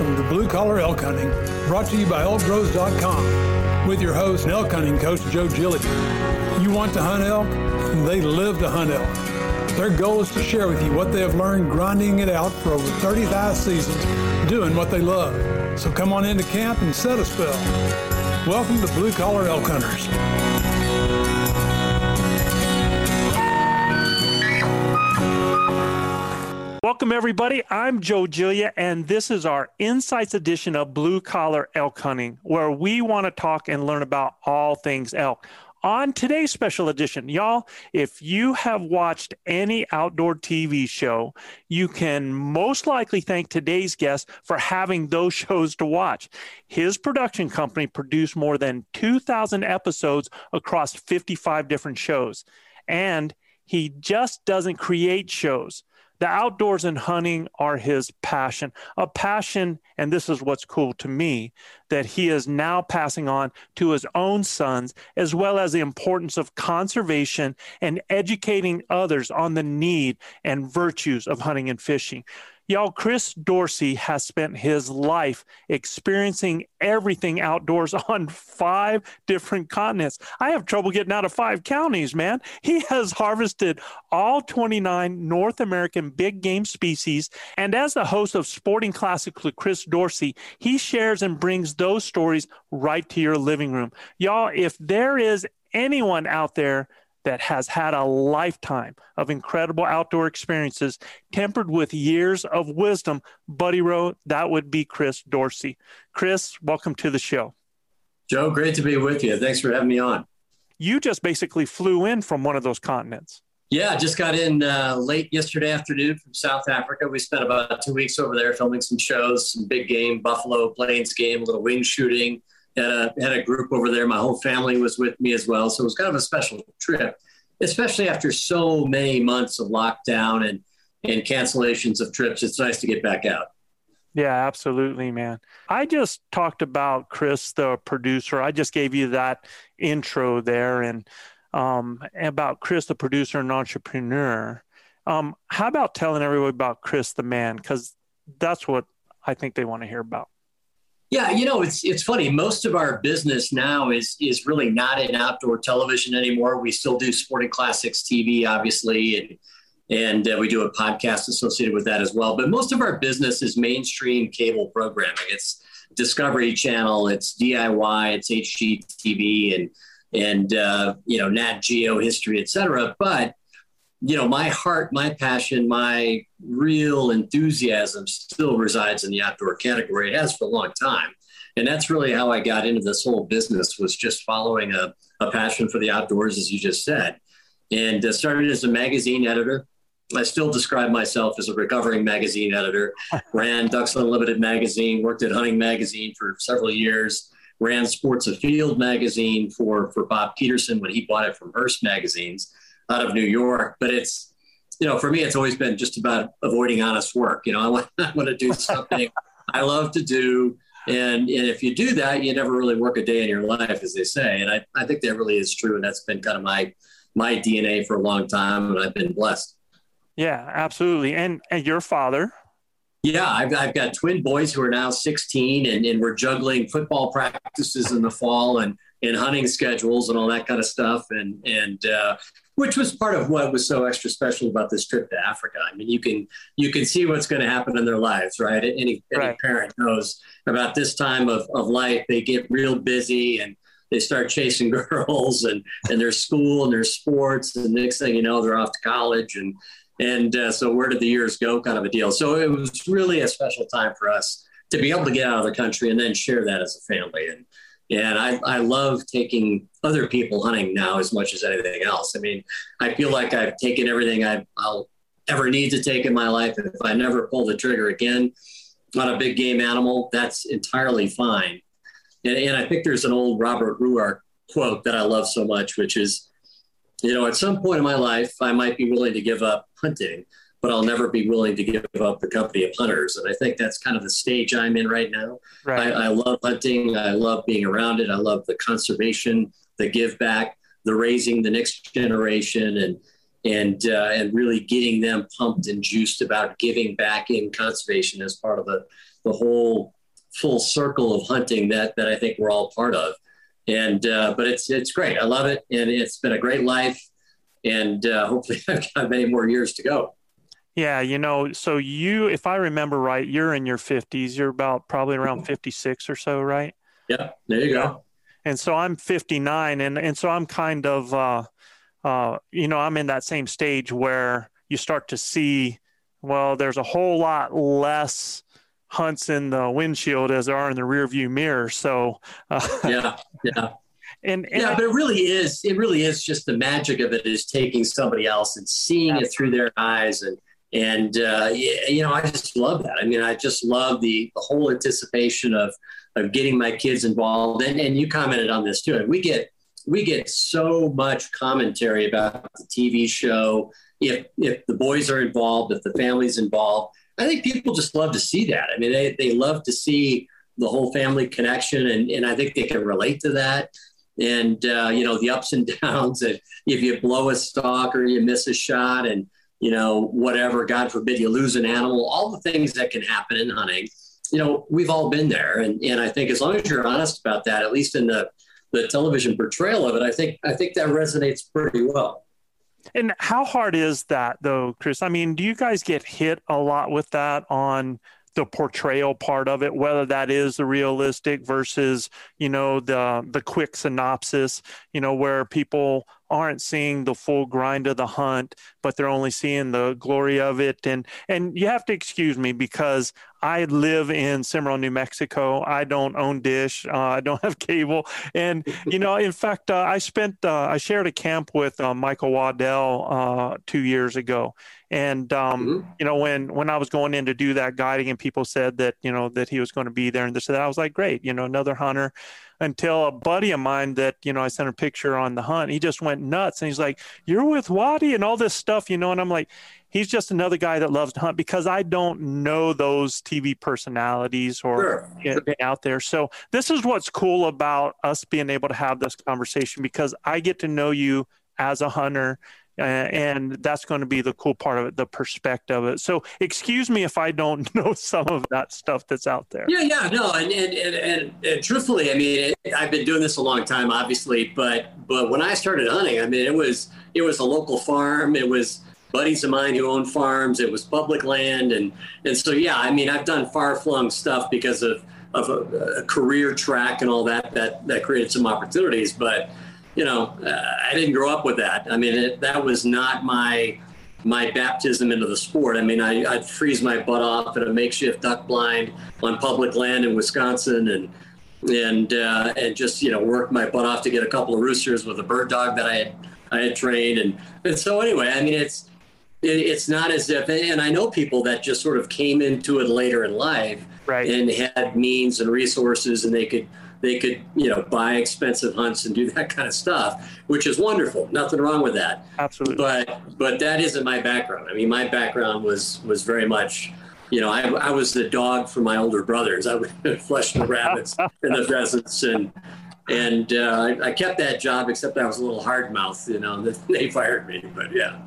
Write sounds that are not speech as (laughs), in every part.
Welcome to Blue Collar Elk Hunting, brought to you by elkbros.com with your host and elk hunting coach Joe Gilly. You want to hunt elk? They live to hunt elk. Their goal is to share with you what they have learned grinding it out for over 35 seasons, doing what they love. So come on into camp and set a spell. Welcome to Blue Collar Elk Hunters. Welcome, everybody. I'm Joe Gilia, and this is our Insights edition of Blue Collar Elk Hunting, where we want to talk and learn about all things elk. On today's special edition, y'all, if you have watched any outdoor TV show, you can most likely thank today's guest for having those (laughs) shows to watch. His production company produced more than 2,000 episodes across 55 different shows. And he just doesn't create shows the outdoors and hunting are his passion, a passion, and this is what's cool to me, that he is now passing on to his own sons, as well as the importance of conservation and educating others on the need and virtues of hunting and fishing. Y'all, Chris Dorsey has spent his life experiencing everything outdoors (laughs) on five different continents. I have trouble getting out of five counties, man. He has harvested all 29 North American big game species. And as the host of Sporting Classics with Chris Dorsey, he shares and brings those stories right to your living room. Y'all, if there is anyone out there that has had a lifetime of incredible outdoor experiences tempered with years of wisdom, Buddy wrote, that would be Chris Dorsey. Chris, welcome to the show. Joe, great to be with you. Thanks for having me on. You just basically flew in from one of those continents. Yeah, just got in uh, late yesterday afternoon from South Africa. We spent about two weeks over there filming some shows, some big game, buffalo, plains game, a little wing shooting, had a had a group over there. My whole family was with me as well, so it was kind of a special trip, especially after so many months of lockdown and and cancellations of trips. It's nice to get back out. Yeah, absolutely, man. I just talked about Chris, the producer. I just gave you that intro there, and um, about Chris, the producer and entrepreneur. Um, how about telling everybody about Chris, the man? Because that's what I think they want to hear about. Yeah, you know, it's it's funny. Most of our business now is is really not in outdoor television anymore. We still do Sporting Classics TV, obviously, and and uh, we do a podcast associated with that as well. But most of our business is mainstream cable programming. It's Discovery Channel, it's DIY, it's HGTV, and and uh, you know Nat Geo history, et cetera. But you know, my heart, my passion, my real enthusiasm still resides in the outdoor category. It has for a long time. And that's really how I got into this whole business was just following a, a passion for the outdoors, as you just said. And uh, started as a magazine editor I still describe myself as a recovering magazine editor. (laughs) Ran Ducks Unlimited magazine, worked at Hunting magazine for several years, ran Sports Afield magazine for for Bob Petersen when he bought it from Hearst magazines out of New York. But it's you know, for me, it's always been just about avoiding honest work. You know, I want, (laughs) I want to do something (laughs) I love to do. And, and if you do that, you never really work a day in your life, as they say. And I, I think that really is true. And that's been kind of my, my DNA for a long time. And I've been blessed. Yeah, absolutely. And, and your father, yeah, I've, I've got twin boys who are now 16, and, and we're juggling football practices in the fall and, and hunting schedules and all that kind of stuff. And, and uh, which was part of what was so extra special about this trip to Africa. I mean, you can you can see what's going to happen in their lives, right? Any, any right. parent knows about this time of, of life. They get real busy and they start chasing (laughs) girls and, and their school and their sports. And next thing you know, they're off to college. And, and uh, so where did the years go kind of a deal. So it was really a special time for us to be able to get out of the country and then share that as a family. And, and I, I love taking other people hunting now as much as anything else. I mean, I feel like I've taken everything I, will ever need to take in my life. If I never pull the trigger again on a big game animal, that's entirely fine. And, and I think there's an old Robert Ruark quote that I love so much, which is, you know, at some point in my life, I might be willing to give up hunting but I'll never be willing to give up the company of hunters. And I think that's kind of the stage I'm in right now. Right. I, I, love hunting. I love being around it. I love the conservation, the give back, the raising the next generation, and and uh, and really getting them pumped and juiced about giving back in conservation as part of the the whole full circle of hunting that that I think we're all part of. And uh, but it's it's great. I love it, and it's been a great life. And uh, hopefully, (laughs) I've got many more years to go. Yeah, you know, so you, if I remember right, you're in your 50s. You're about probably around 56 or so, right? Yeah, there you go. And so I'm 59, and and so I'm kind of, uh, uh, you know, I'm in that same stage where you start to see, well, there's a whole lot less hunts in the windshield as there are in the rear view mirror. So, uh, yeah, yeah. (laughs) And, and yeah, but it really is. It really is just the magic of it is taking somebody else and seeing it through their eyes and and uh, you know, I just love that. I mean, I just love the, the whole anticipation of of getting my kids involved. And, and you commented on this too. And we get we get so much commentary about the TV show. If if the boys are involved, if the family's involved, I think people just love to see that. I mean, they they love to see the whole family connection, and and I think they can relate to that. And uh, you know, the ups and (laughs) downs. And if you blow a stalk or you miss a shot, and you know, whatever, God forbid you lose an animal, all the things that can happen in hunting, you know, we've all been there. And, and I think as long as you're honest about that, at least in the, the television portrayal of it, I think, I think that resonates pretty well. And how hard is that though, Chris? I mean, do you guys get hit a lot with that on the portrayal part of it, whether that is the realistic versus, you know, the the quick synopsis, you know, where people aren't seeing the full grind of the hunt, but they're only seeing the glory of it. And and you have to excuse me because I live in Cimarron, New Mexico. I don't own Dish. Uh, I don't (laughs) have cable. And you know, in fact, uh, I spent uh, I shared a camp with uh, Michael Waddell uh, two years ago. And um, mm-hmm. you know, when when I was going in to do that guiding, and people said that you know that he was going to be there, and this that, I was like, great, you know, another hunter until a buddy of mine that you know I sent a picture on the hunt. He just went nuts and he's like, "You're with Waddy and all this stuff," you know. And I'm like, he's just another guy that loves to hunt because I don't know those TV personalities or sure. out there. So this is what's cool about us being able to have this conversation because I get to know you as a hunter uh, and that's going to be the cool part of it the perspective of it. So excuse me if i don't (laughs) know some of that stuff that's out there. Yeah yeah no and and, and, and, and truthfully i mean it, i've been doing this a long time obviously but but when i started hunting i mean it was it was a local farm. It was buddies of mine who own farms. It was public land and and so yeah i mean i've done far-flung stuff because of of a, a career track and all that that that created some opportunities but you know, uh, I didn't grow up with that. I mean, it, that was not my my baptism into the sport. I mean, I, would freeze my butt off at a makeshift duck blind on public land in Wisconsin, and and uh, and just you know work my butt off to get a couple of roosters with a bird dog that I had I had trained, and and so anyway, I mean, it's it, it's not as if, and I know people that just sort of came into it later in life Right. and had means and resources and they could they could you know buy expensive hunts and do that kind of stuff which is wonderful nothing wrong with that Absolutely. but but that isn't my background i mean my background was was very much you know i, I was the dog for my older brothers i would (laughs) flush the rabbits (laughs) and the pheasants and and uh, I, kept that job except i was a little hard mouthed you know (laughs) they fired me but yeah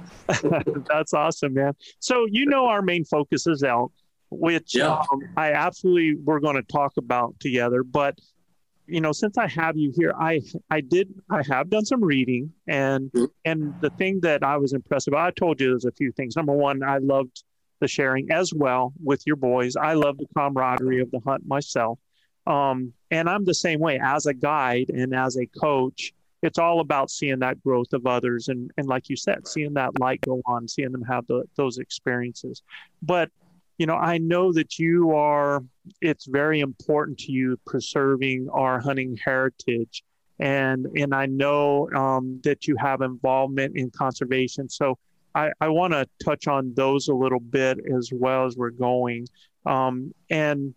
That's awesome, man. So you know our main focus is elk, which Yeah. um, I absolutely we're going to talk about together. But you know, since I have you here, I I did I have done some reading, and Mhm. and the thing that I was impressed about, I told you there's a few things. Number one, I loved the sharing as well with your boys. I love the camaraderie of the hunt myself. Um, and I'm the same way as a guide and as a coach it's all about seeing that growth of others and and like you said seeing that light go on seeing them have the, those experiences but you know i know that you are it's very important to you preserving our hunting heritage. And and i know um, that you have involvement in conservation. So i i want to touch on those a little bit as well as we're going. Um, and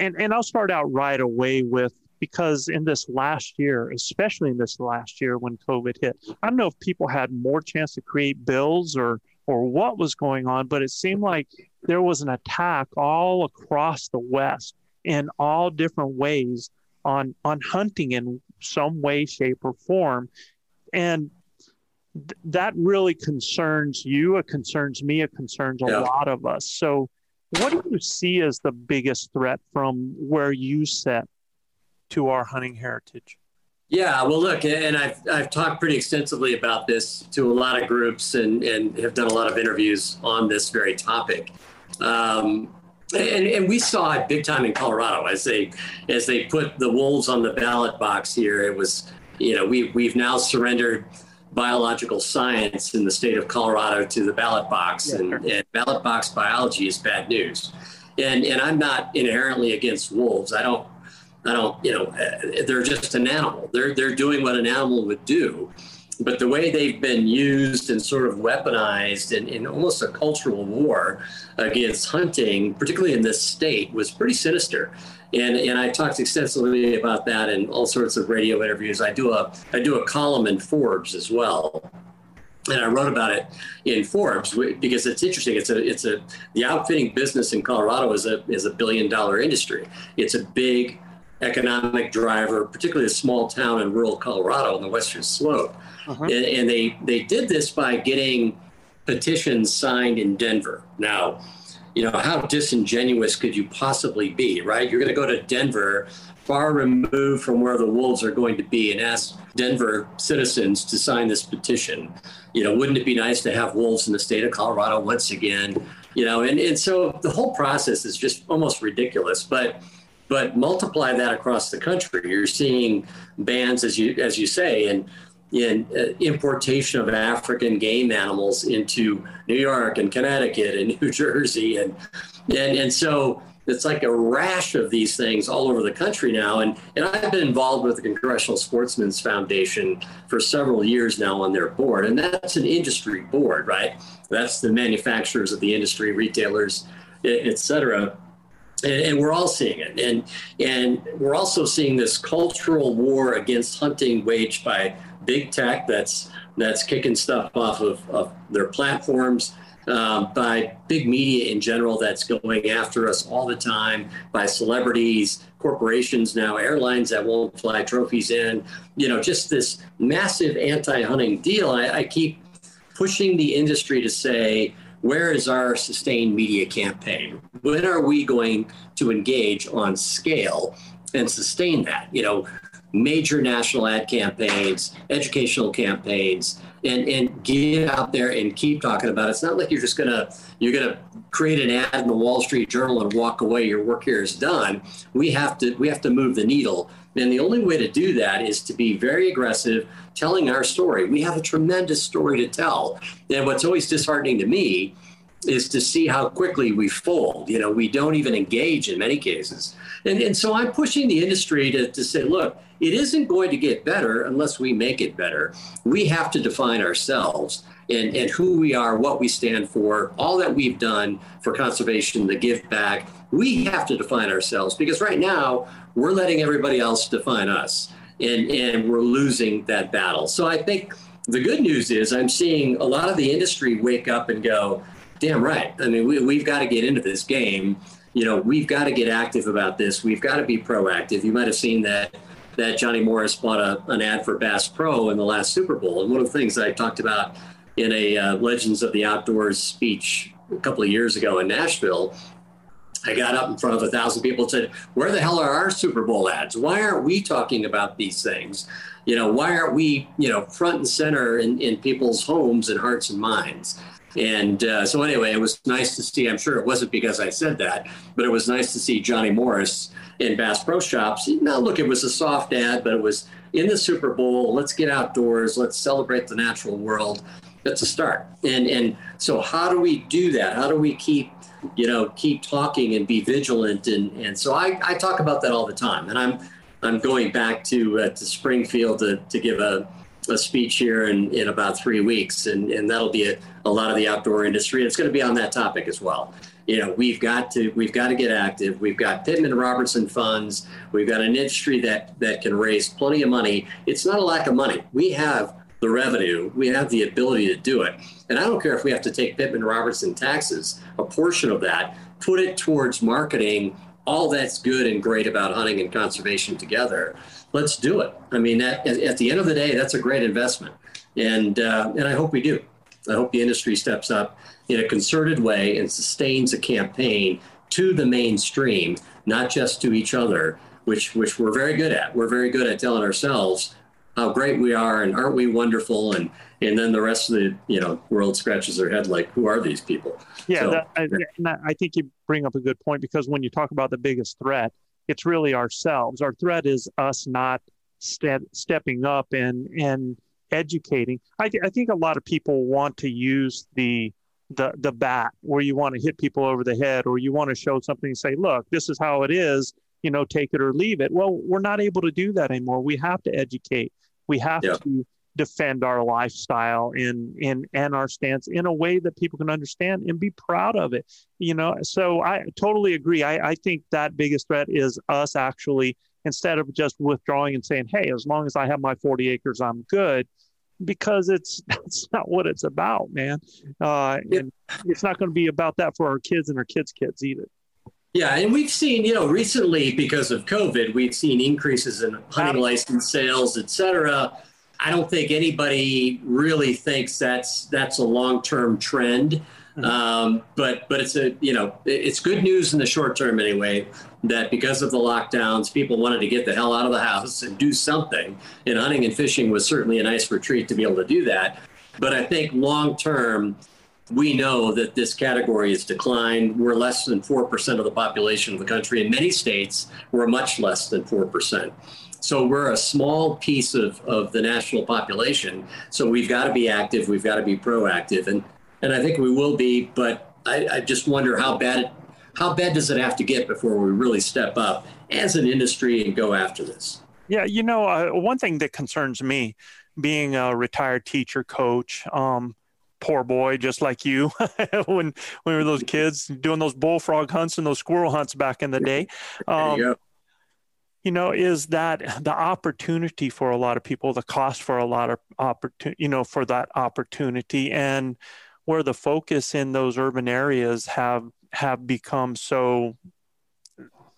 and and i'll start out right away with because in this last year, especially in this last year when COVID hit, I don't know if people had more chance to create bills or or what was going on, but it seemed like there was an attack all across the West in all different ways on on hunting in some way, shape, or form, and th- that really concerns you. It concerns me. It concerns a Yeah. lot of us. So, what do you see as the biggest threat from where you sit to our hunting heritage? Yeah, well, look, and I've, I've talked pretty extensively about this to a lot of groups and, and have done a lot of interviews on this very topic. Um, and, and we saw it big time in Colorado as they as they put the wolves on the ballot box here. It was, you know, we we've now surrendered biological science in the state of Colorado to the ballot box, and, and ballot box biology is bad news. And and I'm not inherently against wolves. I don't I don't, you know, uh, they're just an animal. They're they're doing what an animal would do, but the way they've been used and sort of weaponized in, in almost a cultural war against hunting, particularly in this state, was pretty sinister. And and I talked extensively about that in all sorts of radio interviews. I do a I do a column in Forbes as well and I wrote about it in Forbes because it's interesting. It's a it's a the outfitting business in Colorado is a is a billion dollar industry. It's a big economic driver, particularly a small town in rural Colorado on the western slope. Uh-huh. And, and they they did this by getting petitions signed in Denver. Now, you know how disingenuous could you possibly be, right? You're going to go to Denver, far removed from where the wolves are going to be, and ask Denver citizens to sign this petition. You know, wouldn't it be nice to have wolves in the state of Colorado once again? You know, and, and so the whole process is just almost ridiculous. But but multiply that across the country. You're seeing bans, as you as you say, and in uh, importation of African game animals into New York and Connecticut and (laughs) New Jersey, and and and so it's like a rash of these things all over the country now. And and I've been involved with the Congressional Sportsmen's Foundation for several years now on their board, and that's an industry board, right? That's the manufacturers of the industry, retailers, et cetera and, and, we're all seeing it. And and we're also seeing this cultural war against hunting waged by big tech that's that's kicking stuff off of, of their platforms um, by big media in general that's going after us all the time by celebrities corporations now airlines that won't fly trophies in. You know just this massive anti-hunting deal. I, I keep pushing the industry to say where is our sustained media campaign? When are we going to engage on scale and sustain that? You know, major national ad campaigns, educational campaigns, and and get out there and keep talking about it. It's not like you're just gonna you're gonna create an ad in the Wall Street Journal and walk away. Your work here is done. We have to we have to move the needle. And the only way to do that is to be very aggressive, telling our story. We have a tremendous story to tell. And what's always disheartening to me is to see how quickly we fold. You know, we don't even engage in many cases. And, and so I'm pushing the industry to, to say, look, it isn't going to get better unless we make it better. We have to define ourselves. and, and who we are, what we stand for, all that we've done for conservation, the give back. We have to define ourselves because right now we're letting everybody else define us and, and we're losing that battle. So I think the good news is I'm seeing a lot of the industry wake up and go, damn right. I mean, we, we've got to get into this game. You know, we've got to get active about this. We've got to be proactive. You might have seen that that Johnny Morris bought a, an ad for Bass Pro in the last Super Bowl. And one of the things I talked about in a uh, Legends of the Outdoors speech a couple of years ago in Nashville, I got up in front of a thousand people and said, Where the hell are our Super Bowl ads? Why aren't we talking about these things? You know, why aren't we, you know, front and center in, in people's homes and hearts and minds? And uh, so, anyway, it was nice to see. I'm sure it wasn't because I said that, but it was nice to see Johnny Morris in Bass Pro Shops. Now, look, it was a soft ad, but it was in the Super Bowl. Let's get outdoors. Let's celebrate the natural world. That's a start. And and so, how do we do that? How do we keep you know keep talking and be vigilant? And and so I, I talk about that all the time. And I'm I'm going back to uh, to Springfield to to give a a speech here in, in about three weeks, and, and that'll be a, a lot of the outdoor industry. It's going to be on that topic as well. You know we've got to we've got to get active. We've got pittman robertson funds. We've got an industry that that can raise plenty of money. It's not a lack of money. We have the revenue. We have the ability to do it and i don't care if we have to take pittman robertson taxes a portion of that put it towards marketing all that's good and great about hunting and conservation together. Let's do it. I mean at the end of the day that's a great investment. And uh, and i hope we do. I hope the industry steps up in a concerted way and sustains a campaign to the mainstream, not just to each other, which which we're very good at. We're very good at telling ourselves how great we are and aren't we wonderful and and then the rest of the you know world scratches their head like who are these people? Yeah so, that, I, I think you bring up a good point because when you talk about the biggest threat it's really ourselves. Our threat is us not ste- stepping up and and educating. I, th- I think a lot of people want to use the the the bat where you want to hit people over the head or you want to show something and say look this is how it is you know take it or leave it. Well we're not able to do that anymore. We have to educate. We have yeah. to defend our lifestyle in in and our stance in a way that people can understand and be proud of it you know so i totally agree i, I think that biggest threat is us actually instead of just withdrawing and saying hey as long as i have my 40 acres i'm good because it's (laughs) that's not what it's about, man. Uh, yeah. And it's not going to be about that for our kids and our kids' kids either. Yeah, and we've seen, you know, recently because of COVID, we've seen increases in hunting license sales, et cetera. I don't think anybody really thinks that's that's a long term trend. Mm-hmm. Um, but but it's a you know it's good news in the short term anyway that because of the lockdowns, people wanted to get the hell out of the house and do something. And hunting and fishing was certainly a nice retreat to be able to do that. But I think long term, we know that this category has declined. We're less than 4% of the population of the country. In many states, we're much less than 4%. So we're a small piece of, of the national population. So we've got to be active. We've got to be proactive. And and I think we will be. But I, I just wonder how bad it, how bad does it have to get before we really step up as an industry and go after this? Yeah, you know, uh, one thing that concerns me, being a retired teacher, coach, um, poor boy, just like you, (laughs) when when we were those kids doing those bullfrog hunts and those squirrel hunts back in the day. Um, you, know, is that the opportunity for a lot of people, the cost for a lot of opportunity, you know, for that opportunity, and where the focus in those urban areas have have become so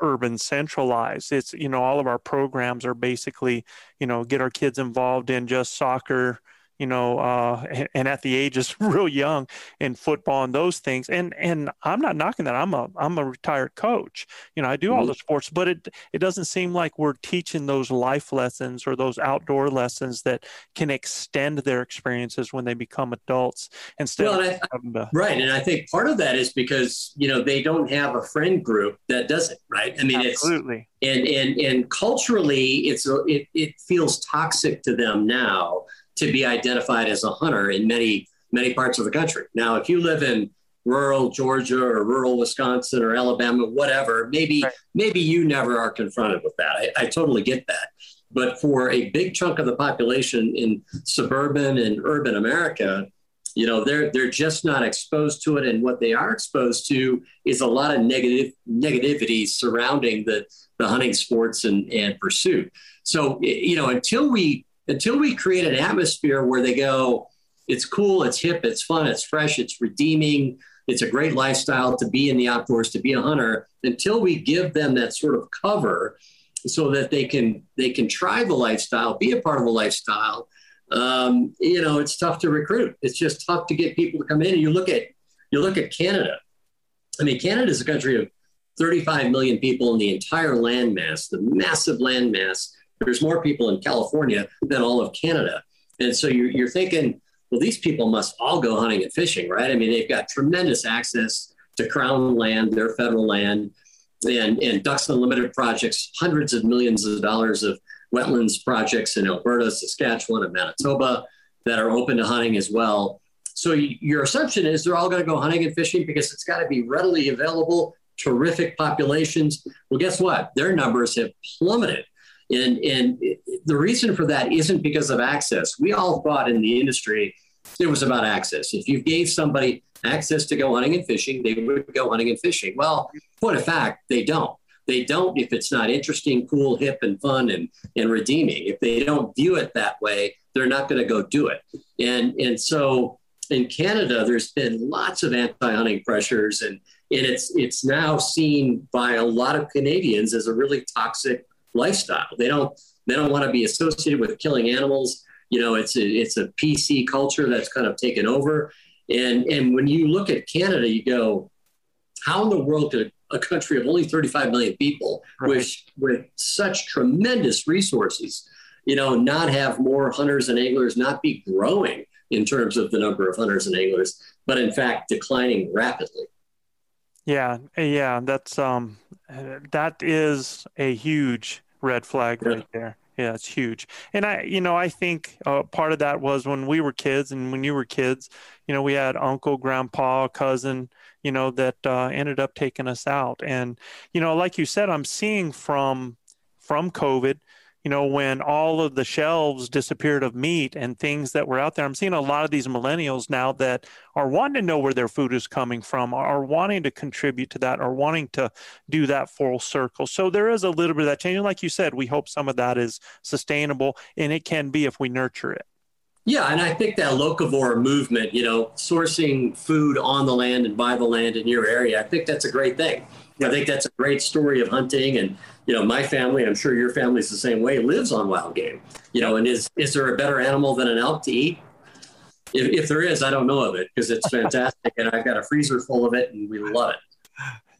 urban centralized. It's you know all of our programs are basically you know get our kids involved in just soccer you know, uh, and at the age is (laughs) real young in football and those things. And and I'm not knocking that. I'm a I'm a retired coach. You know, I do all mm-hmm. the sports, but it it doesn't seem like we're teaching those life lessons or those outdoor lessons that can extend their experiences when they become adults instead well, of I, to, right. And I think part of that is because you know they don't have a friend group that does it. Right. I mean, absolutely. It's, and and and culturally, it's it it feels toxic to them now to be identified as a hunter in many many parts of the country. Now, if you live in rural Georgia or rural Wisconsin or Alabama, whatever, maybe right. maybe you never are confronted with that. I, I totally get that. But for a big chunk of the population in suburban and urban America, you know they're they're just not exposed to it and what they are exposed to is a lot of negative negativity surrounding the the hunting sports and and pursuit so you know until we until we create an atmosphere where they go it's cool it's hip it's fun it's fresh it's redeeming it's a great lifestyle to be in the outdoors to be a hunter until we give them that sort of cover so that they can they can try the lifestyle be a part of the lifestyle um, you know, it's tough to recruit. It's just tough to get people to come in. And you look at you look at Canada. I mean, Canada is a country of 35 million people in the entire landmass, the massive landmass. There's more people in California than all of Canada. And so you're, you're thinking, well, these people must all go hunting and fishing, right? I mean, they've got tremendous access to crown land, their federal land, and, and Ducks Unlimited projects, hundreds of millions of dollars of wetlands projects in Alberta, Saskatchewan, and Manitoba that are open to hunting as well. So your assumption is they're all going to go hunting and fishing because it's got to be readily available, terrific populations. Well, guess what? Their numbers have plummeted. And, and the reason for that isn't because of access. We all thought in the industry it was about access. If you gave somebody access to go hunting and fishing, they would go hunting and fishing. Well, point of fact, they don't they don't if it's not interesting, cool, hip, and fun and, and redeeming. If they don't view it that way, they're not going to go do it. And and so in Canada, there's been lots of anti-hunting pressures, and and it's it's now seen by a lot of Canadians as a really toxic lifestyle. They don't they don't want to be associated with killing animals. You know, it's a, it's a PC culture that's kind of taken over. And and when you look at Canada, you go, how in the world could a country of only 35 million people right. with, with such tremendous resources, you know, not have more hunters and anglers, not be growing in terms of the number of hunters and anglers, but in fact declining rapidly. Yeah, yeah, that's um, that is a huge red flag right there. Yeah, it's huge. And I, you know, I think uh, part of that was when we were kids, and when you were kids, you know, we had uncle, grandpa, cousin, you know, that uh, ended up taking us out. And, you know, like you said, I'm seeing from from COVID, you know, when all of the shelves disappeared of meat and things that were out there, I'm seeing a lot of these millennials now that are wanting to know where their food is coming from, are wanting to contribute to that, are wanting to do that full circle. So there is a little bit of that change. And like you said, we hope some of that is sustainable and it can be if we nurture it. Yeah, and I think that locavore movement, you know, sourcing food on the land and by the land in your area, I think that's a great thing. I think that's a great story of hunting. And, you know, my family, I'm sure your family's the same way, lives on wild game. You know, and is is there a better animal than an elk to eat? If, if there is, I don't know of it because it's fantastic. and I've got a freezer full of it and we love it.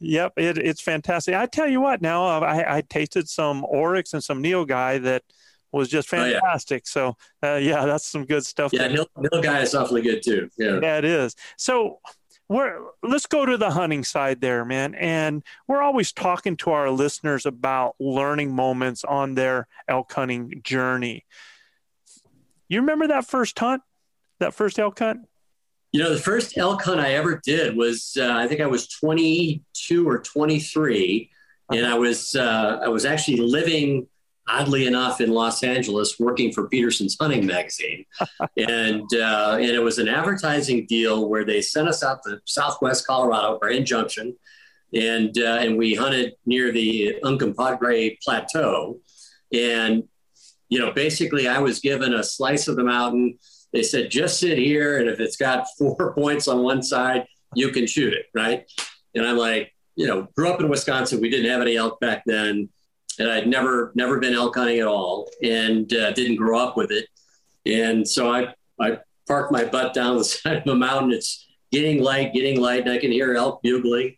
Yep, it, it's fantastic. I tell you what, now uh, I, I tasted some Oryx and some Nilgai that – was just fantastic. Oh, yeah. So uh, yeah, (laughs) that's some good stuff. Yeah, Hill guy is awfully good too. Yeah, yeah, it is. So we're let's go to the hunting side there, man. And we're always talking to our listeners about learning moments on their elk hunting journey. You remember that first hunt, that first elk hunt? You know, the first elk hunt I ever did was uh, I think I was 22 or 23, uh-huh. and I was uh, I was actually living oddly enough, in Los Angeles, working for Petersen's Hunting Magazine, (laughs) and uh, and it was an advertising deal where they sent us out to Southwest Colorado, Grand Junction, and uh, and we hunted near the Uncompahgre Plateau, and you know basically I was given a slice of the mountain. They said just sit here, and if it's got (laughs) four points on one side, you can shoot it, right? And I'm like, you know, grew up in Wisconsin. We didn't have any elk back then and I'd never never been elk hunting at all, and uh, didn't grow up with it. And so I I parked my butt down (laughs) the side of a mountain. It's getting light, getting light, and I can hear elk bugling,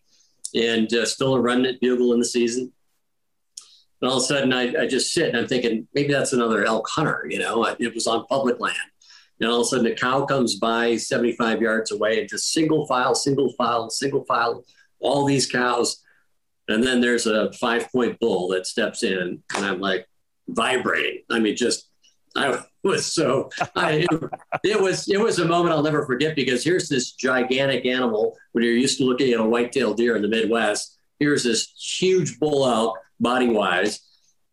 and uh, still a remnant bugle in the season. And all of a sudden, I, I just sit and I'm thinking maybe that's another elk hunter. You know, it was on public land. And all of a sudden, a cow comes by 75 yards away and just single file, single file, single file, all these cows and then there's a five point bull that steps in, and I'm like vibrating. I mean, just I was so I, it, was it was a moment I'll never forget because here's this gigantic animal when you're used to looking at a white-tailed deer in the Midwest. Here's this huge bull elk body wise,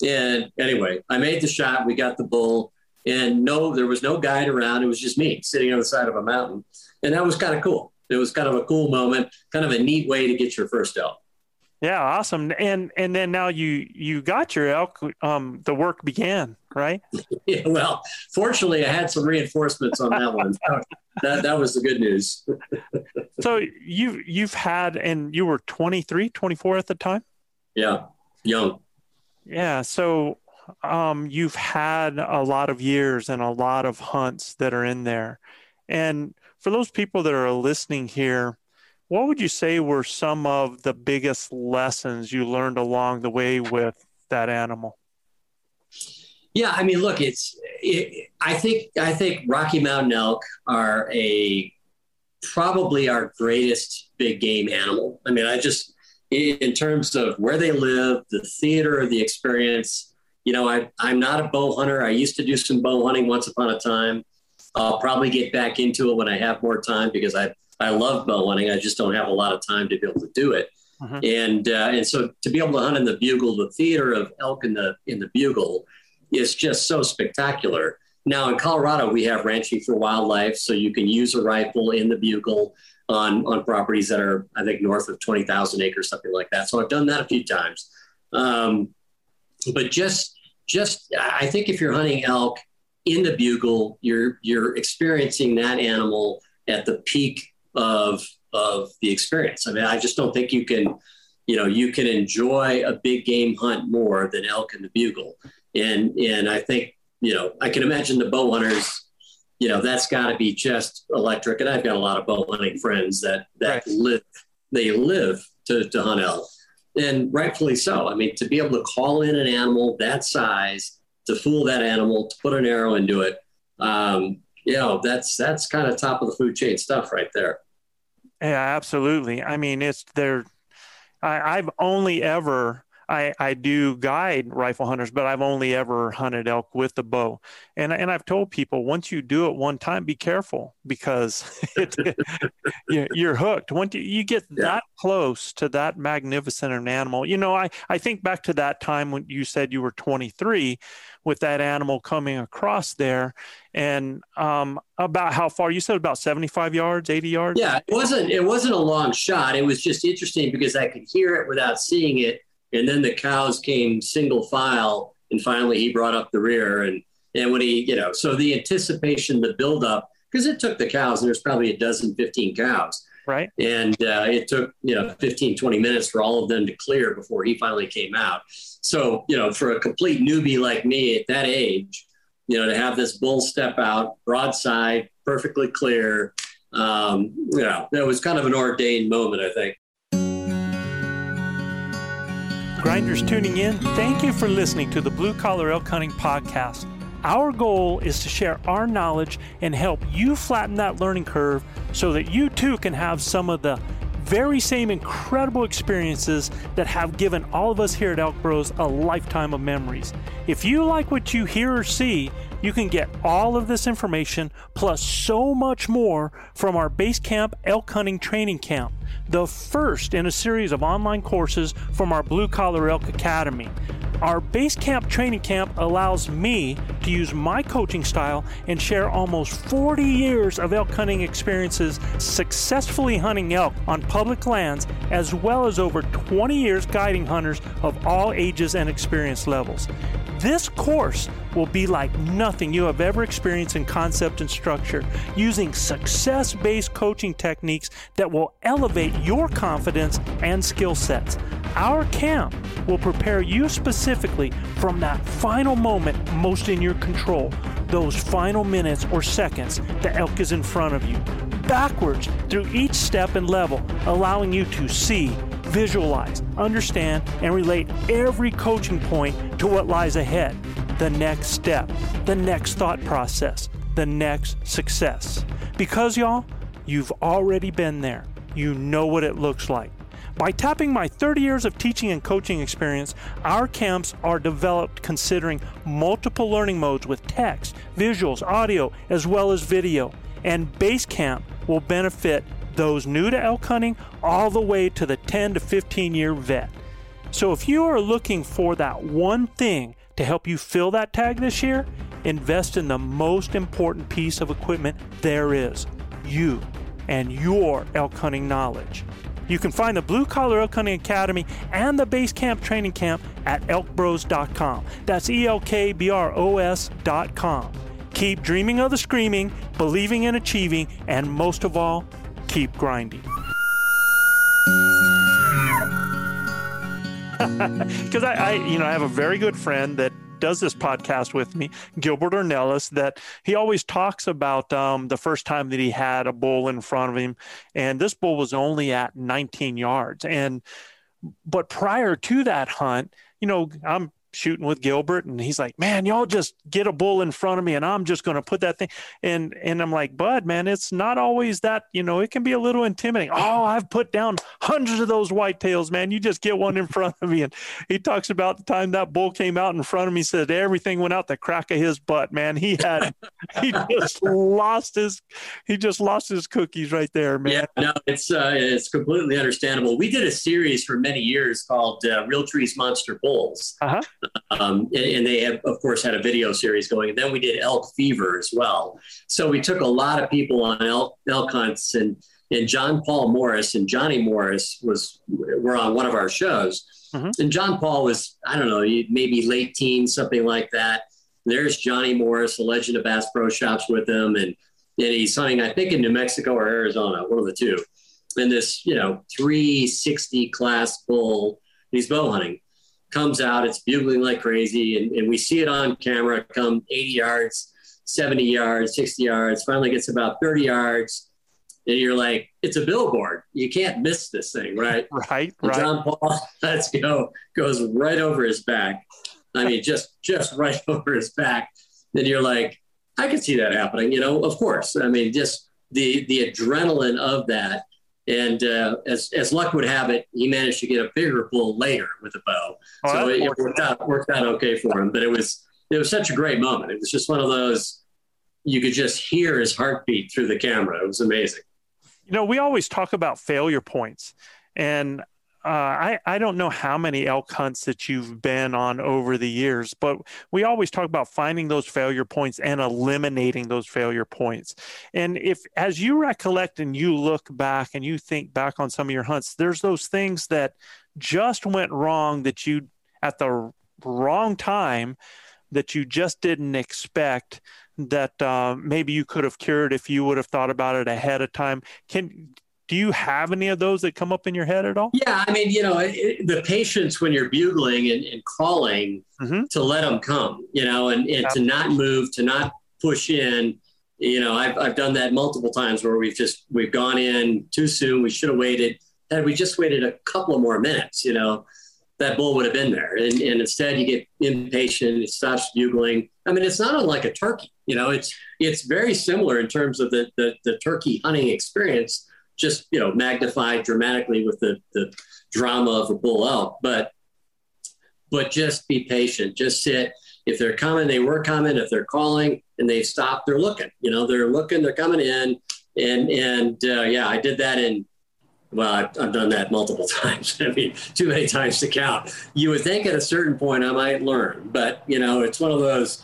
and anyway, I made the shot. We got the bull, and no, there was no guide around. It was just me sitting on the side of a mountain, and that was kind of cool. It was kind of a cool moment, kind of a neat way to get your first elk. Yeah, awesome. And and then now you you got your elk. Um, the work began, right? (laughs) yeah, well, fortunately, I had some reinforcements on that one. (laughs) that that was the good news. (laughs) so you you've had and you were 23, 24 at the time? Yeah, young. Yeah, so um, you've had a lot of years and a lot of hunts that are in there. And for those people that are listening here, what would you say were some of the biggest lessons you learned along the way with that animal? Yeah, I mean, look, it's. It, I think I think Rocky Mountain elk are a probably our greatest big game animal. I mean, I just in terms of where they live, the theater, of the experience. You know, I, I'm not a bow hunter. I used to do some bow hunting once upon a time. I'll probably get back into it when I have more time because I I love bow hunting. I just don't have a lot of time to be able to do it. Uh-huh. And uh, and so to be able to hunt in the bugle, the theater of elk in the in the bugle, is just so spectacular. Now in Colorado, we have ranching for wildlife, so you can use a rifle in the bugle on on properties that are I think north of twenty thousand acres, something like that. So I've done that a few times. Um, but just just I think if you're hunting elk in the bugle, you're you're experiencing that animal at the peak of of the experience. I mean, I just don't think you can, you know, you can enjoy a big game hunt more than elk in the bugle. And and I think, you know, I can imagine the bow hunters, you know, that's got to be just electric. And I've got a lot of bow hunting friends that that right. live they live to to hunt elk, and rightfully so. I mean, to be able to call in an animal that size, to fool that animal, to put an arrow into it. Um, you know, that's that's kind of top of the food chain stuff right there. Yeah, absolutely. I mean, it's there. I've only ever I, I do guide rifle hunters, but I've only ever hunted elk with the bow. And, and I've told people once you do it one time, be careful because (laughs) it, (laughs) you're hooked. Once you, you get yeah. that close to that magnificent an animal, you know, I, I think back to that time when you said you were 23 with that animal coming across there and um, about how far you said about 75 yards 80 yards yeah it wasn't it wasn't a long shot it was just interesting because i could hear it without seeing it and then the cows came single file, and finally he brought up the rear. And and when he, you know, so the anticipation, the buildup, because it took the cows, and there's probably a dozen, 15 cows. Right. And uh, it took, you know, 15, 20 minutes for all of them to clear before he finally came out. So, you know, for a complete newbie like me at that age, you know, to have this bull step out broadside, perfectly clear, um, you know, that was kind of an ordained moment, I think. Grinders tuning in, thank you for listening to the Blue Collar Elk Hunting Podcast. Our goal is to share our knowledge and help you flatten that learning curve so that you too can have some of the very same incredible experiences that have given all of us here at Elk Bros a lifetime of memories. If you like what you hear or see, you can get all of this information plus so much more from our Base Camp Elk Hunting Training Camp, the first in a series of online courses from our Blue Collar Elk Academy. Our base camp training camp allows me to use my coaching style and share almost 40 years of elk hunting experiences successfully hunting elk on public lands, as well as over 20 years guiding hunters of all ages and experience levels. This course will be like nothing you have ever experienced in concept and structure, using success based coaching techniques that will elevate your confidence and skill sets. Our camp will prepare you specifically from that final moment most in your control, those final minutes or seconds the elk is in front of you, backwards through each step and level, allowing you to see, visualize, understand, and relate every coaching point to what lies ahead the next step, the next thought process, the next success. Because, y'all, you've already been there. You know what it looks like. By tapping my 30 years of teaching and coaching experience, our camps are developed considering multiple learning modes with text, visuals, audio, as well as video. And Base Camp will benefit those new to elk hunting all the way to the 10 to 15 year vet. So if you are looking for that one thing to help you fill that tag this year, invest in the most important piece of equipment there is you and your elk hunting knowledge. You can find the Blue Collar Elk Hunting Academy and the Base Camp Training Camp at elkbros.com. That's E L K B R O S.com. Keep dreaming of the screaming, believing in achieving, and most of all, keep grinding. (laughs) Because I, I, you know, I have a very good friend that does this podcast with me, Gilbert Ornelas, that he always talks about um, the first time that he had a bull in front of him, and this bull was only at 19 yards. And but prior to that hunt, you know, I'm shooting with Gilbert and he's like, "Man, y'all just get a bull in front of me and I'm just going to put that thing." And and I'm like, "Bud, man, it's not always that, you know, it can be a little intimidating. Oh, I've put down hundreds of those whitetails, man. You just get one in front of me." And he talks about the time that bull came out in front of me said everything went out the crack of his butt, man. He had he just (laughs) lost his he just lost his cookies right there, man. Yeah, no, it's uh, it's completely understandable. We did a series for many years called uh, Realtree's Monster Bulls. Uh-huh. Um, and, and, they have, of course, had a video series going. And then we did Elk Fever as well. So we took a lot of people on elk, elk hunts, and and John Paul Morris and Johnny Morris was were on one of our shows. Mm-hmm. And John Paul was, I don't know, maybe late teens, something like that. There's Johnny Morris, a legend of Bass Pro Shops with him, and and he's hunting, I think, in New Mexico or Arizona, one of the two. And this, you know, 360 class bull, he's bow hunting comes out, it's bugling like crazy, and, and we see it on camera come 80 yards, 70 yards, 60 yards, finally gets about 30 yards. And you're like, it's a billboard. You can't miss this thing, right? (laughs) Right, and right. John Paul, (laughs) let's go, goes right over his back. I mean, just just right (laughs) over his back. Then you're like, I could see that happening. You know, of course. I mean, just the the adrenaline of that and uh, as, as luck would have it, he managed to get a bigger bull later with a bow. Oh, so it, it worked out worked out okay for him. But it was it was such a great moment. It was just one of those you could just hear his heartbeat through the camera. It was amazing. You know, we always talk about failure points, and uh, I, I don't know how many elk hunts that you've been on over the years, but we always talk about finding those failure points and eliminating those failure points. And if, as you recollect and you look back and you think back on some of your hunts, there's those things that just went wrong that you, at the wrong time, that you just didn't expect that uh, maybe you could have cured if you would have thought about it ahead of time. Can do you have any of those that come up in your head at all? Yeah, I mean, you know, it, the patience when you're bugling and, and calling mm-hmm. to let them come, you know, and, and to not move, to not push in. You know, I've, I've done that multiple times where we've just we've gone in too soon. We should have waited. Had we just waited a couple of more minutes, you know, that bull would have been there. And, and instead, you get impatient. It stops bugling. I mean, it's not unlike a turkey. You know, it's it's very similar in terms of the the, the turkey hunting experience just you know magnified dramatically with the, the drama of a bull elk but but just be patient. Just sit. If they're coming they were coming. If they're calling and they stop they're looking you know they're looking they're coming in. And and uh, yeah i did that in well I've, I've done that multiple (laughs) times. I mean too many times to count. You would think at a certain point i might learn but you know it's one of those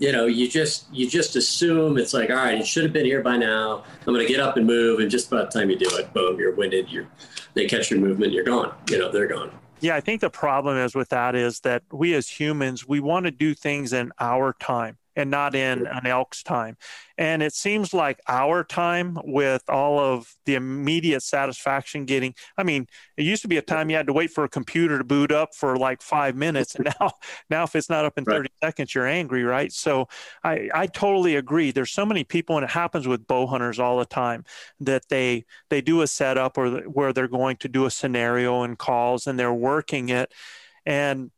you know, you just you just assume it's like, all right, it should have been here by now. I'm going to get up and move, and just about the time you do it, boom, you're winded. You're they catch your movement, you're gone. You know, they're gone. Yeah, I think the problem is with that is that we as humans we want to do things in our time and not in an elk's time. And it seems like our time with all of the immediate satisfaction getting, I mean, it used to be a time you had to wait for a computer to boot up for like five minutes. And (laughs) now, now if it's not up in 30 right. seconds, you're angry, right? So I, I totally agree. There's so many people, and it happens with bow hunters all the time that they, they do a setup or where they're going to do a scenario and calls and they're working it. And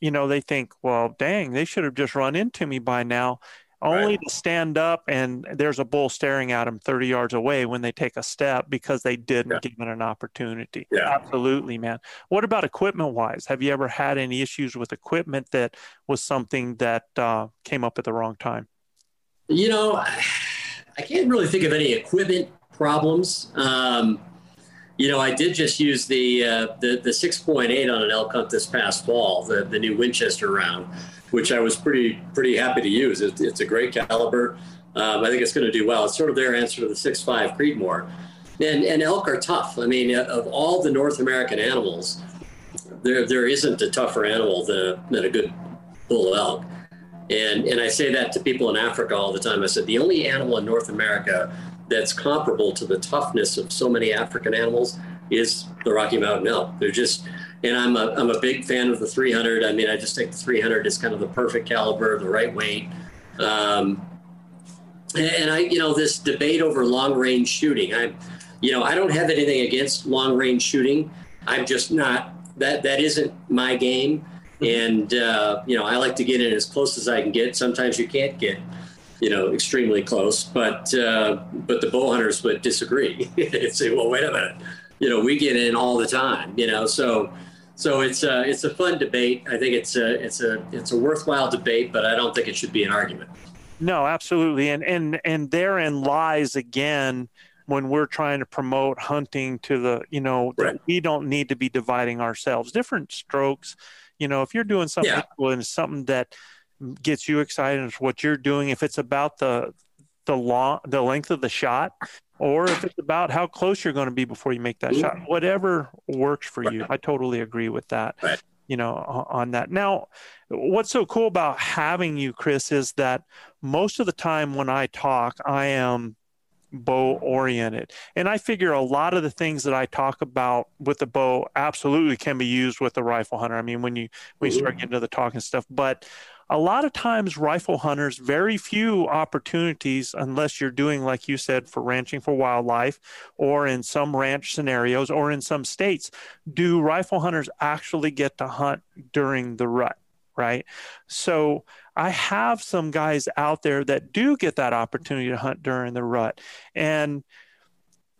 you know, they think, well, dang, they should have just run into me by now. Only right. to stand up and there's a bull staring at them 30 yards away when they take a step because they didn't yeah. give it an opportunity. Yeah. Absolutely, man. What about equipment wise? Have you ever had any issues with equipment that was something that uh, came up at the wrong time? You know, I can't really think of any equipment problems. Um, you know, I did just use the uh, the the 6.8 on an elk hunt this past fall, the the new Winchester round, which I was pretty pretty happy to use. It, it's a great caliber. Um, I think it's going to do well. It's sort of their answer to the 6.5 Creedmoor. and, and elk are tough. I mean, of all the North American animals, there there isn't a tougher animal than a, than a good bull elk. And and I say that to people in Africa all the time. I said the only animal in North America that's comparable to the toughness of so many African animals is the Rocky Mountain elk. They're just and I'm a, I'm a big fan of the 300. I mean, I just think the 300 is kind of the perfect caliber, the right weight. Um, and, I, you know, this debate over long range shooting, I'm, you know, I don't have anything against long range shooting. I'm just not that that isn't my game. And uh, you know, I like to get in as close as I can get. Sometimes you can't get, you know, extremely close. But uh, but the bow hunters would disagree. (laughs) They'd say, well, wait a minute, you know, we get in all the time. You know, so so it's a it's a fun debate. I think it's a it's a it's a worthwhile debate, but I don't think it should be an argument. No, absolutely, and and and therein lies again when we're trying to promote hunting to the you know right. we don't need to be dividing ourselves different strokes you know if you're doing something yeah. and something that gets you excited is what you're doing if it's about the the long the length of the shot or if it's about how close you're going to be before you make that shot. Mm-hmm. Whatever works for you. I totally agree with that right. you know on that. Now what's so cool about having you chris is that most of the time when i talk i am bow oriented. And i figure a lot of the things that i talk about with the bow absolutely can be used with the rifle hunter. I mean when you when you start mm-hmm. getting to the talking stuff. But a lot of times rifle hunters very few opportunities unless you're doing like you said for ranching for wildlife or in some ranch scenarios or in some states do rifle hunters actually get to hunt during the rut right? So i have some guys out there that do get that opportunity to hunt during the rut. And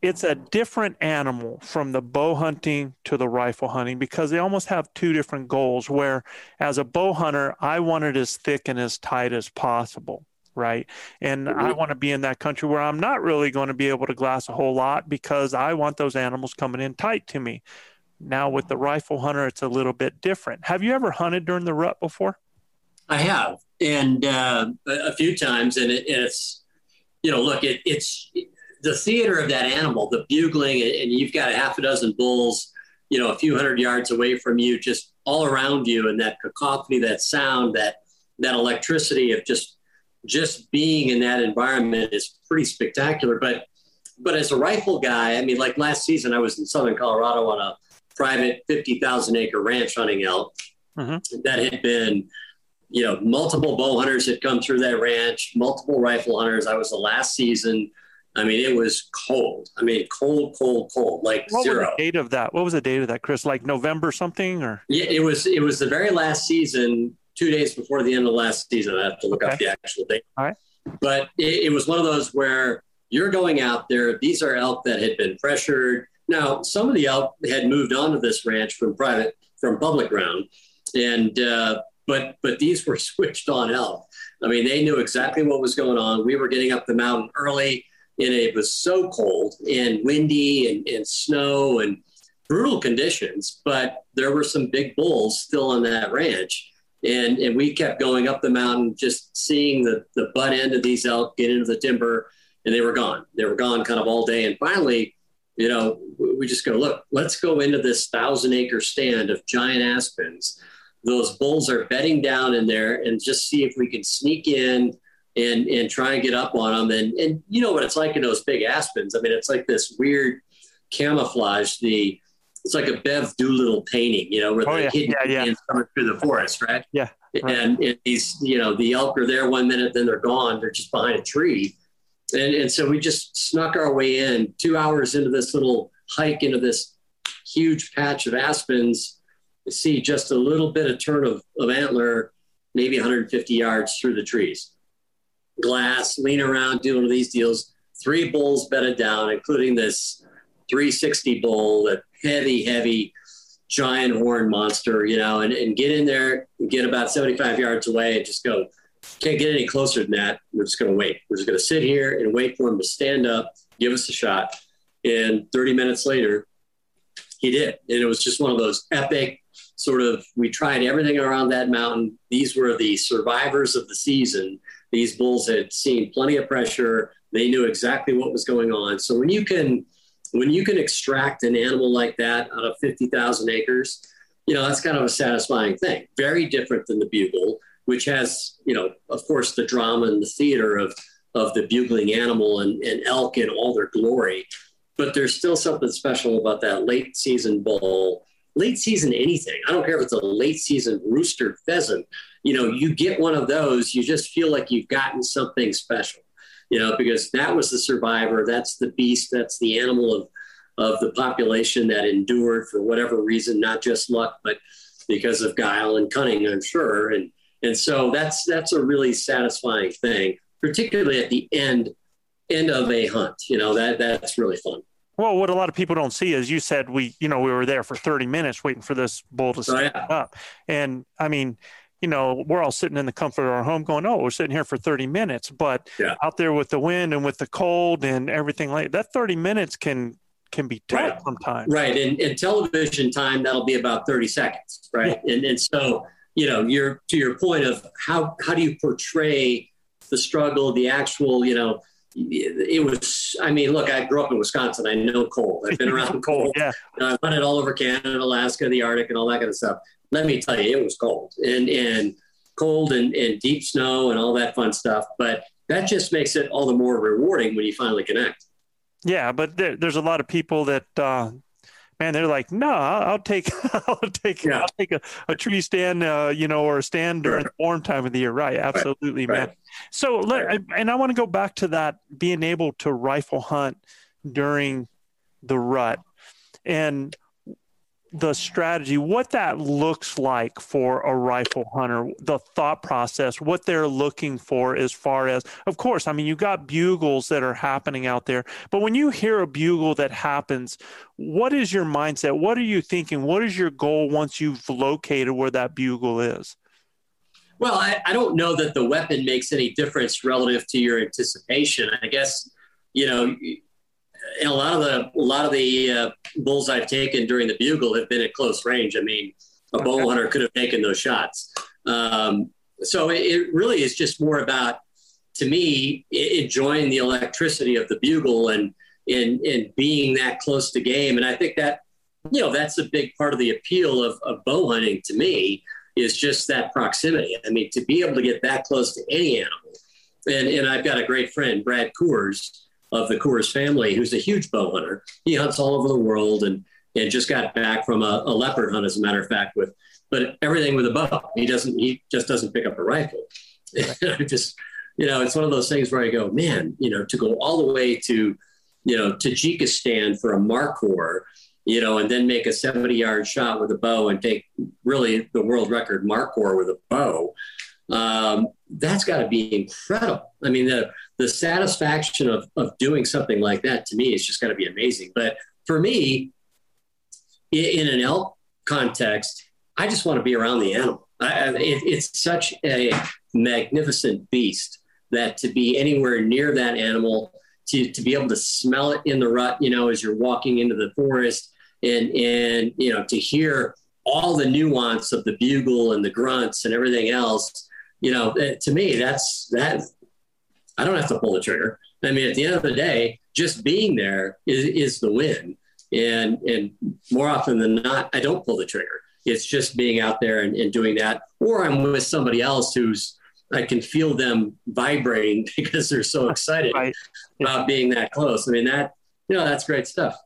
it's a different animal from the bow hunting to the rifle hunting because they almost have two different goals where as a bow hunter i want it as thick and as tight as possible right? And mm-hmm. i want to be in that country where i'm not really going to be able to glass a whole lot because i want those animals coming in tight to me. Now with the rifle hunter it's a little bit different. Have you ever hunted during the rut before? I have and uh, a few times and it, it's you know look it, it's the theater of that animal, the bugling, and you've got a half a dozen bulls, you know, a few hundred yards away from you, just all around you, and that cacophony, that sound, that that electricity of just just being in that environment is pretty spectacular. But but as a rifle guy, I mean, like last season, I was in southern Colorado on a private fifty thousand acre ranch hunting elk. Mm-hmm. That had been you know, multiple bow hunters had come through that ranch, multiple rifle hunters. I was the last season. I mean, it was cold. I mean, cold, cold, cold, like what zero. was the date of that? What was the date of that, Chris? Like November something, or yeah, it was. It was the very last season, two days before the end of last season. I have to look okay. up the actual date. All right. But it, it was one of those where you're going out there. These are elk that had been pressured. Now, some of the elk had moved on to this ranch from private, from public ground, and uh, but but these were (laughs) switched on elk. I mean, they knew exactly what was going on. We were getting up the mountain early and it was so cold and windy and, and snow and brutal conditions, but there were some big bulls still on that ranch. And, and we kept going up the mountain, just seeing the, the butt end of these elk get into the timber, and they were gone. They were gone kind of all day. And finally, you know, we just go, look, let's go into this thousand acre stand of giant aspens. Those bulls are bedding down in there and just see if we can sneak in and and try and get up on them. And and you know what it's like in those big aspens. I mean, it's like this weird camouflage. The it's like a Bev Doolittle painting, you know, where oh, they're yeah. hidden yeah, yeah. coming through the forest, right? Yeah. Right. And, and these, you know, the elk are there one minute, then they're gone. They're just behind a tree. And, and so we just snuck our way in two hours into this little hike into this huge patch of aspens to see just a little bit of turn of, of antler, maybe 150 yards through the trees glass, lean around, do one of these deals. Three bulls bedded down, including this 360 bull, that heavy, heavy giant horn monster, you know, and, and get in there get about 75 yards away and just go, can't get any closer than that. We're just going to wait. We're just going to sit here and wait for him to stand up, give us a shot. And 30 minutes later, he did. And it was just one of those epic sort of, we tried everything around that mountain. These were the survivors of the season these bulls had seen plenty of pressure. They knew exactly what was going on. So when you can when you can extract an animal like that out of 50,000 acres, you know, that's kind of a satisfying thing. Very different than the bugle, which has, you know, of course, the drama and the theater of, of the bugling animal and, and elk in all their glory. But there's still something special about that late season bull, late season anything. I don't care if it's a late season rooster pheasant. You know, you get one of those, you just feel like you've gotten something special you know, because that was the survivor. That's the beast. That's the animal of, of the population that endured for whatever reason, not just luck, but because of guile and cunning, I'm sure. And, and so that's, that's a really satisfying thing, particularly at the end, end of a hunt, you know, that, that's really fun. Well, what a lot of people don't see is you said we, you know, we were there for 30 minutes waiting for this bull to stand oh, yeah. up. And I mean, you know, we're all sitting in the comfort of our home going, oh, we're sitting here for 30 minutes. But yeah. out there with the wind and with the cold and everything like that, 30 minutes can can be tough right. sometimes. Right. And, and television time, that'll be about 30 seconds. Right. Yeah. And, and so, you know, you're to your point of how, how do you portray the struggle, the actual, you know, it was i mean look i grew up in wisconsin i know cold i've been around (laughs) cold yeah i've hunted all over canada alaska the arctic and all that kind of stuff let me tell you, it was cold and, and cold and, and deep snow and all that fun stuff. But that just makes it all the more rewarding when you finally connect. Yeah, but there, there's a lot of people that, uh, man, they're like, no, I'll, I'll take, (laughs) I'll take, yeah. I'll take a, a tree stand, uh, you know, or a stand during sure. the warm time of the year. Right. Absolutely, right. man. Right. So, let, and I want to go back to that being able to rifle hunt during the rut. And the strategy, what that looks like for a rifle hunter, the thought process, what they're looking for as far as, of course, I mean, you got bugles that are happening out there, but when you hear a bugle that happens, what is your mindset? What are you thinking? What is your goal once you've located where that bugle is? Well, I, I don't know that the weapon makes any difference relative to your anticipation. I guess, you know, and a lot of the a lot of the uh, bulls I've taken during the bugle have been at close range. I mean, a okay. bow hunter could have taken those shots. Um, so it, it, really is just more about, to me, enjoying the electricity of the bugle and and and being that close to game. And I think that you know that's a big part of the appeal of, of bow hunting to me is just that proximity. I mean, to be able to get that close to any animal. And and I've got a great friend, Brad Coors of the Coors family, who's a huge bow hunter. He hunts all over the world and and just got back from a, a leopard hunt, as a matter of fact, with but everything with a bow. He doesn't. He just doesn't pick up a rifle. (laughs) Just, you know, it's one of those things where I go, man, you know, to go all the way to, you know, Tajikistan for a Markhor, you know, and then make a 70 yard shot with a bow and take really the world record Markhor with a bow. Um, that's got to be incredible. I mean, the the satisfaction of, of doing something like that to me is just going to be amazing. But for me, in, an elk context, I just want to be around the animal. I, it, it's such a magnificent beast that to be anywhere near that animal, to, to be able to smell it in the rut, you know, as you're walking into the forest and, and, you know, to hear all the nuance of the bugle and the grunts and everything else, you know, eh, to me, that's that I don't have to pull the trigger. I mean, at the end of the day, just being there is, is the win. And, and more often than not, I don't pull the trigger. It's just being out there and, and doing that. Or I'm with somebody else who's, I can feel them vibrating (laughs) because they're so excited right. about being that close. I mean, that, you know, that's great stuff.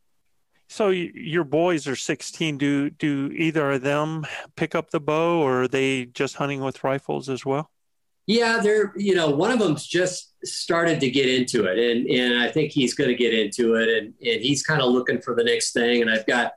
So your boys are 16. Do do either of them pick up the bow, or are they just hunting with rifles as well? Yeah, they're you know one of them's just started to get into it, and and I think he's going to get into it, and and he's kind of looking for the next thing. And I've got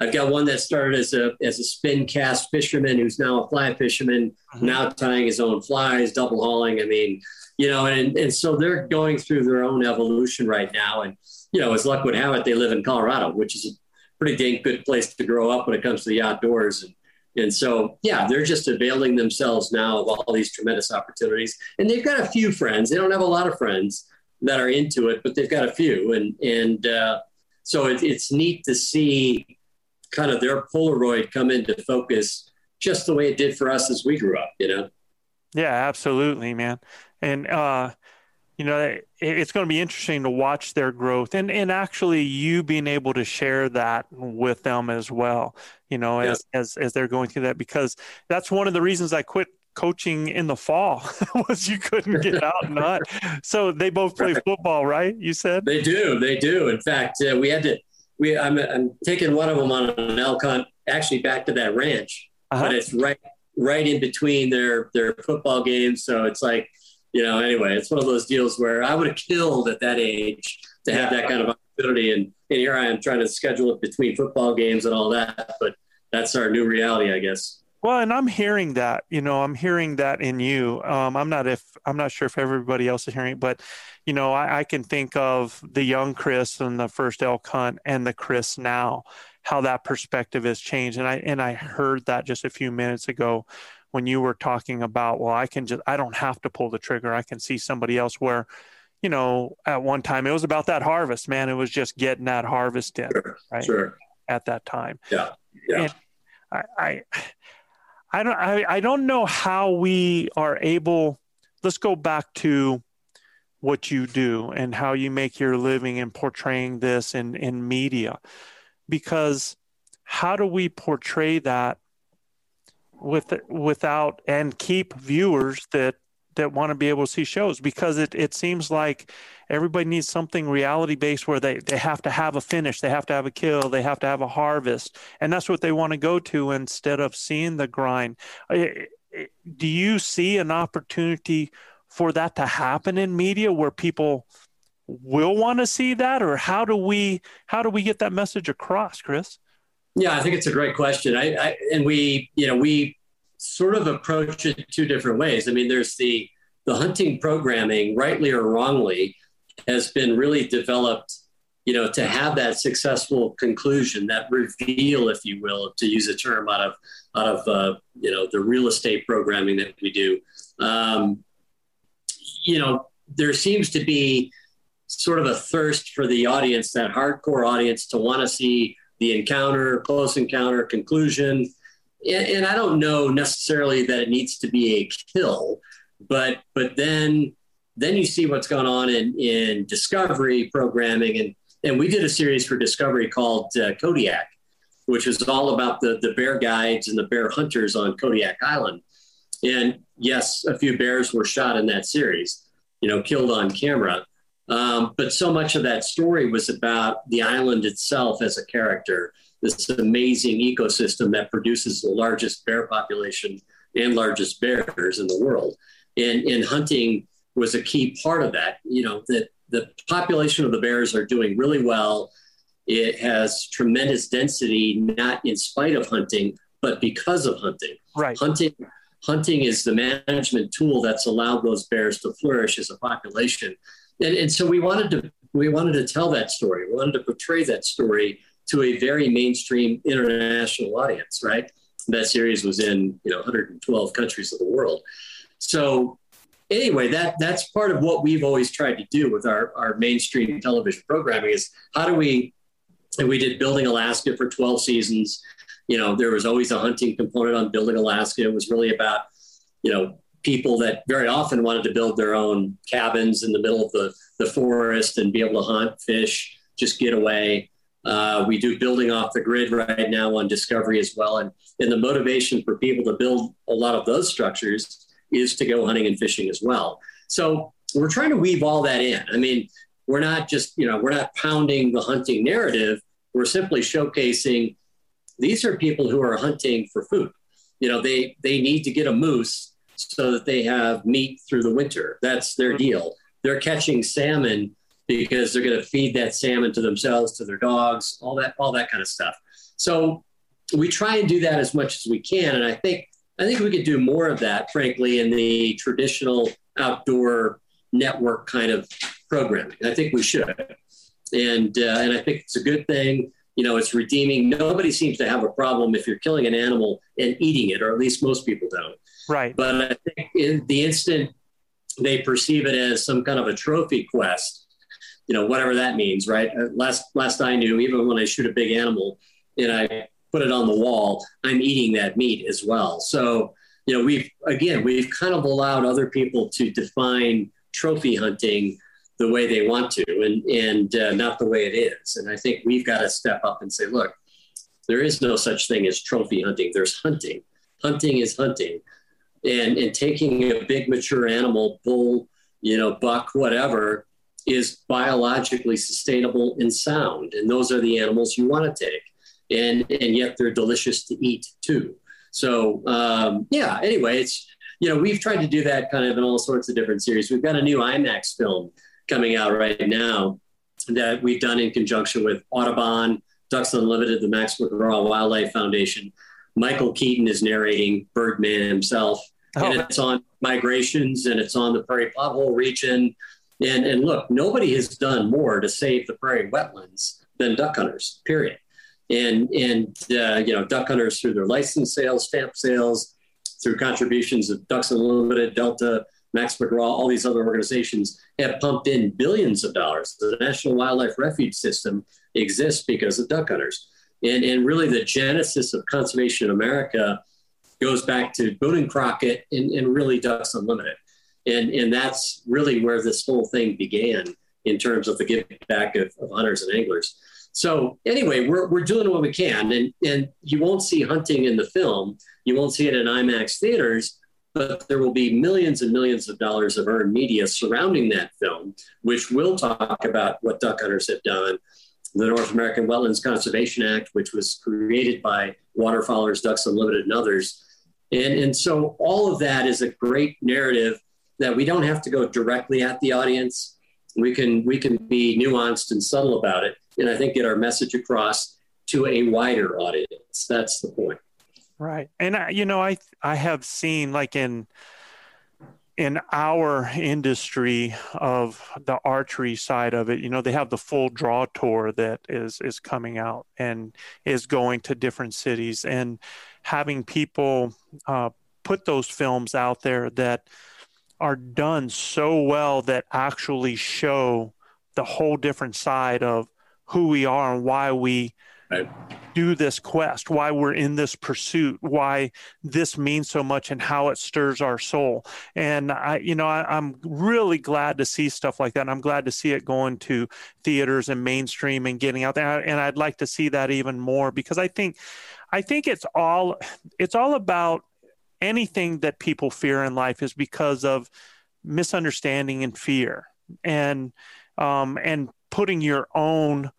I've got one that started as a as a spin cast fisherman who's now a fly fisherman, mm-hmm. now tying his own flies, double hauling. I mean, you know, and and so they're going through their own evolution right now, and you know, as luck would have it, they live in Colorado, which is a pretty dang good place to grow up when it comes to the outdoors. And and so, yeah, they're just availing themselves now of all these tremendous opportunities. And they've got a few friends. They don't have a lot of friends that are into it, but they've got a few. And and uh, so it, it's neat to see kind of their Polaroid come into focus just the way it did for us as we grew up. You know. Yeah, absolutely, man. And uh, you know, it's going to be interesting to watch their growth and, and actually you being able to share that with them as well, you know, as, as, as they're going through that, because that's one of the reasons I quit coaching in the fall (laughs) was you couldn't get out and not. (laughs) So they both play football, right? You said they do. They do. In fact, uh, we had to, we, I'm, I'm taking one of them on an elk hunt, actually back to that ranch, uh-huh. but it's right, right in between their, their football games. So it's like, you know, anyway, it's one of those deals where I would have killed at that age to have that kind of opportunity. And, and here I am trying to schedule it between football games and all that. But that's our new reality, I guess. Well, and I'm hearing that, you know, I'm hearing that in you. Um, I'm not if I'm not sure if everybody else is hearing, but you know, I, I, can think of the young Chris and the first elk hunt and the Chris now, how that perspective has changed. And I and I heard that just a few minutes ago when you were talking about, well, I can just, I don't have to pull the trigger. I can see somebody else where, you know, at one time it was about that harvest, man. It was just getting that harvest in, sure, right? Sure. At that time. Yeah. Yeah. And I, I, I don't, I, I don't know how we are able, let's go back to what you do and how you make your living in portraying this in, in media, because how do we portray that with without and keep viewers that that want to be able to see shows because it, it seems like everybody needs something reality based where they, they have to have a finish, they have to have a kill, they have to have a harvest. And that's what they want to go to instead of seeing the grind. Do you see an opportunity for that to happen in media where people will want to see that or how do we how do we get that message across, Chris? Yeah, I think it's a great question. I, I, and we, you know, we sort of approach it two different ways. I mean, there's the the hunting programming, rightly or wrongly, has been really developed, you know, to have that successful conclusion, that reveal, if you will, to use a term out of out of uh, you know the real estate programming that we do. Um, you know, there seems to be sort of a thirst for the audience, that hardcore audience, to want to see the encounter, close encounter, conclusion. And, and, I don't know necessarily that it needs to be a kill, but but then then you see what's going on in in discovery programming, and and we did a series for Discovery called uh, Kodiak, which is all about the the bear guides and the bear hunters on Kodiak Island. And yes, a few bears were shot in that series, you know, killed on camera. Um, but so much of that story was about the island itself as a character, this amazing ecosystem that produces the largest bear population and largest bears in the world. And, and hunting was a key part of that. You know, that the population of the bears are doing really well. It has tremendous density, not in spite of hunting, but because of hunting. Right. Hunting hunting is the management tool that's allowed those bears to flourish as a population and, and so we wanted to we wanted to tell that story. We wanted to portray that story to a very mainstream international audience, right? That series was in you know 112 countries of the world. So anyway, that that's part of what we've always tried to do with our, our mainstream television programming is how do we and we did Building Alaska for 12 seasons. You know, there was always a hunting component on Building Alaska. It was really about, you know, people that very often wanted to build their own cabins in the middle of the, the forest and be able to hunt, fish, just get away. Uh, we do building off the grid right now on Discovery as well. And, and the motivation for people to build a lot of those structures is to go hunting and fishing as well. So we're trying to weave all that in. I mean, we're not just, you know, we're not pounding the hunting narrative. We're simply showcasing these are people who are hunting for food. You know, they they need to get a moose so that they have meat through the winter. That's their mm-hmm. deal. They're catching salmon because they're going to feed that salmon to themselves, to their dogs, all that, all that kind of stuff. So we try and do that as much as we can, and I think I think we could do more of that, frankly, in the traditional outdoor network kind of programming. I think we should, and uh, and I think it's a good thing. You know, it's redeeming. Nobody seems to have a problem if you're killing an animal and eating it, or at least most people don't. Right. But I think in the instant they perceive it as some kind of a trophy quest, you know, whatever that means, right? Uh, last last I knew, even when I shoot a big animal and I put it on the wall, I'm eating that meat as well. So, you know, we've again we've kind of allowed other people to define trophy hunting the way they want to and, and uh, not the way it is. And I think we've got to step up and say, look, there is no such thing as trophy hunting. There's hunting. Hunting is hunting. And, and taking a big mature animal, bull, you know, buck, whatever, is biologically sustainable and sound. And those are the animals you want to take. And, and yet they're delicious to eat too. So, um, yeah, anyway, it's, you know, we've tried to do that kind of in all sorts of different series. We've got a new IMAX film coming out right now that we've done in conjunction with Audubon, Ducks Unlimited, the Max McGraw Wildlife Foundation. Michael Keaton is narrating Birdman himself, oh. and it's on migrations and it's on the prairie pothole region. And, and look, nobody has done more to save the prairie wetlands than duck hunters, period. And, and uh, you know, duck hunters through their license sales, stamp sales, through contributions of Ducks Unlimited, Delta, Max McGraw, all these other organizations have pumped in billions of dollars. The National Wildlife Refuge System exists because of duck hunters. And, and really, the genesis of Conservation in America goes back to Boone and Crockett and, and really Ducks Unlimited. And, and that's really where this whole thing began in terms of the give back of, of hunters and anglers. So anyway, we're, we're doing what we can. And, and you won't see hunting in the film. You won't see it in IMAX theaters, but there will be millions and millions of dollars of earned media surrounding that film, which will talk about what duck hunters have done. The North American Wetlands Conservation Act, which was created by Waterfowlers, Ducks Unlimited, and others. And, and so all of that is a great narrative that we don't have to go directly at the audience. We can we can be nuanced and subtle about it, and I think get our message across to a wider audience. That's the point. Right. And I, you know, I I have seen like in in our industry of the archery side of it, you know, they have the full draw tour that is is coming out and is going to different cities and having people uh, put those films out there that are done so well that actually show the whole different side of who we are and why we right. Do this quest, why we're in this pursuit, why this means so much, and how it stirs our soul. And I, you know, I, am really glad to see stuff like that. And I'm glad to see it going to theaters and mainstream and getting out there. And I'd like to see that even more because I think, I think it's all, it's all about anything that people fear in life is because of misunderstanding and fear and um, and putting your own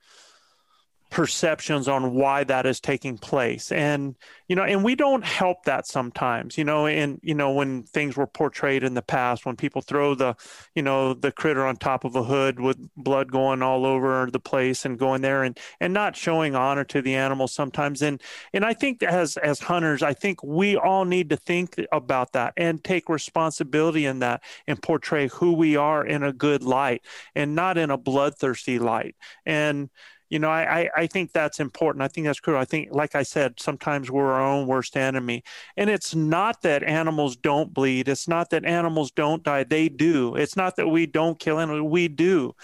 perceptions on why that is taking place. And you know and we don't help that sometimes you know and you know when things were portrayed in the past when people throw the you know the critter on top of a hood with blood going all over the place and going there and and not showing honor to the animal sometimes. And and i think as as hunters i think we all need to think about that and take responsibility in that and portray who we are in a good light and not in a bloodthirsty light. And you know, I, I think that's important. I think that's cool. I think, like I said, sometimes we're our own worst enemy. And it's not that animals don't bleed. It's not that animals don't die. They do. It's not that we don't kill animals. We do.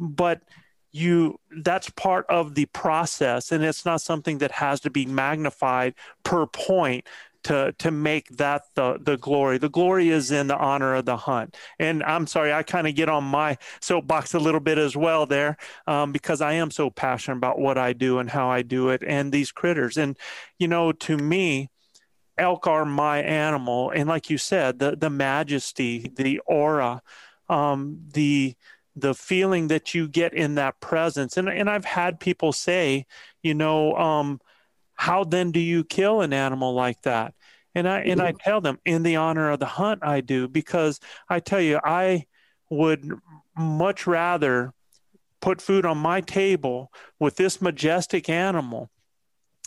But you that's part of the process and it's not something that has to be magnified per point to to make that the the glory. The glory is in the honor of the hunt. And I'm sorry, I kind of get on my soapbox a little bit as well there, um, because I am so passionate about what I do and how I do it, and these critters. And you know, to me, elk are my animal, and like you said, the the majesty, the aura, um, the the feeling that you get in that presence. And and I've had people say, you know, um, how then do you kill an animal like that? And I and I tell them in the honor of the hunt I do because I tell you I would much rather put food on my table with this majestic animal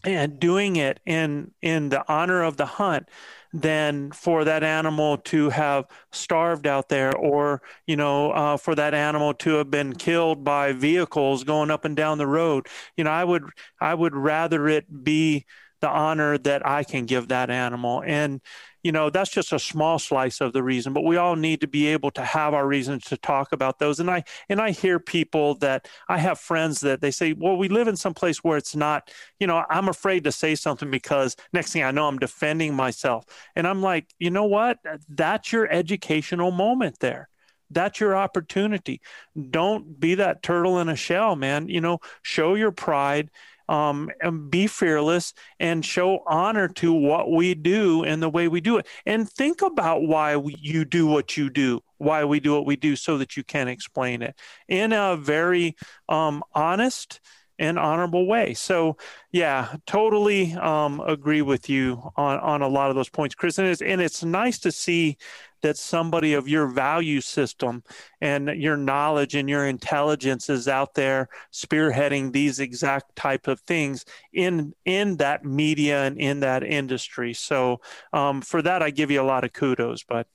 and doing it in in the honor of the hunt than for that animal to have starved out there or you know uh, for that animal to have been killed by vehicles going up and down the road. You know i would i would rather it be the honor that i can give that animal. And you know that's just a small slice of the reason but we all need to be able to have our reasons to talk about those and i and i hear people that i have friends that they say well we live in some place where it's not you know i'm afraid to say something because next thing i know i'm defending myself and i'm like you know what that's your educational moment there that's your opportunity. Don't be that turtle in a shell, man. You know, show your pride um, and be fearless and show honor to what we do and the way we do it. And think about why we, you do what you do, why we do what we do, so that you can explain it in a very um, honest and honorable way. So, yeah, totally um, agree with you on on a lot of those points, Chris. And it's and it's nice to see that somebody of your value system and your knowledge and your intelligence is out there spearheading these exact type of things in in that media and in that industry. So um, for that, I give you a lot of kudos. But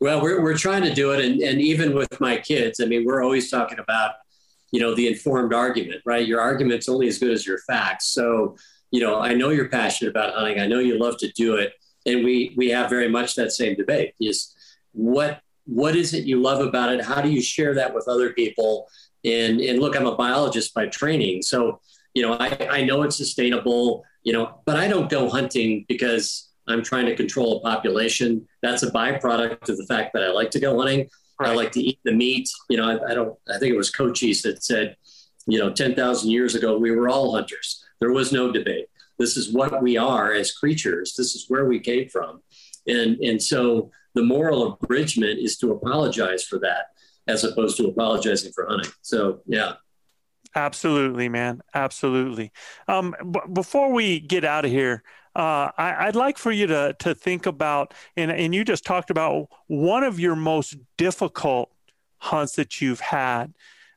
well, we're we're trying to do it, and and even with my kids, I mean, we're always talking about you know the informed argument, right? Your argument's only as good as your facts. So you know, I know you're passionate about hunting. I know you love to do it and we we have very much that same debate is what what is it you love about it? How do you share that with other people? And and look i'm a biologist by training. So you know i, I know it's sustainable you know but i don't go hunting because i'm trying to control a population. That's a byproduct of the fact that i like to go hunting. Right. i like to eat the meat. You know I, I don't i think it was cochise that said you know 10,000 years ago we were all hunters. There was no debate this is what we are as creatures. This is where we came from. And, and so the moral abridgment is to apologize for that as opposed to apologizing for hunting. So, yeah. Absolutely, man. Absolutely. Um, b- before we get out of here, uh, I, would like for you to to think about, and and you just talked about one of your most difficult hunts that you've had,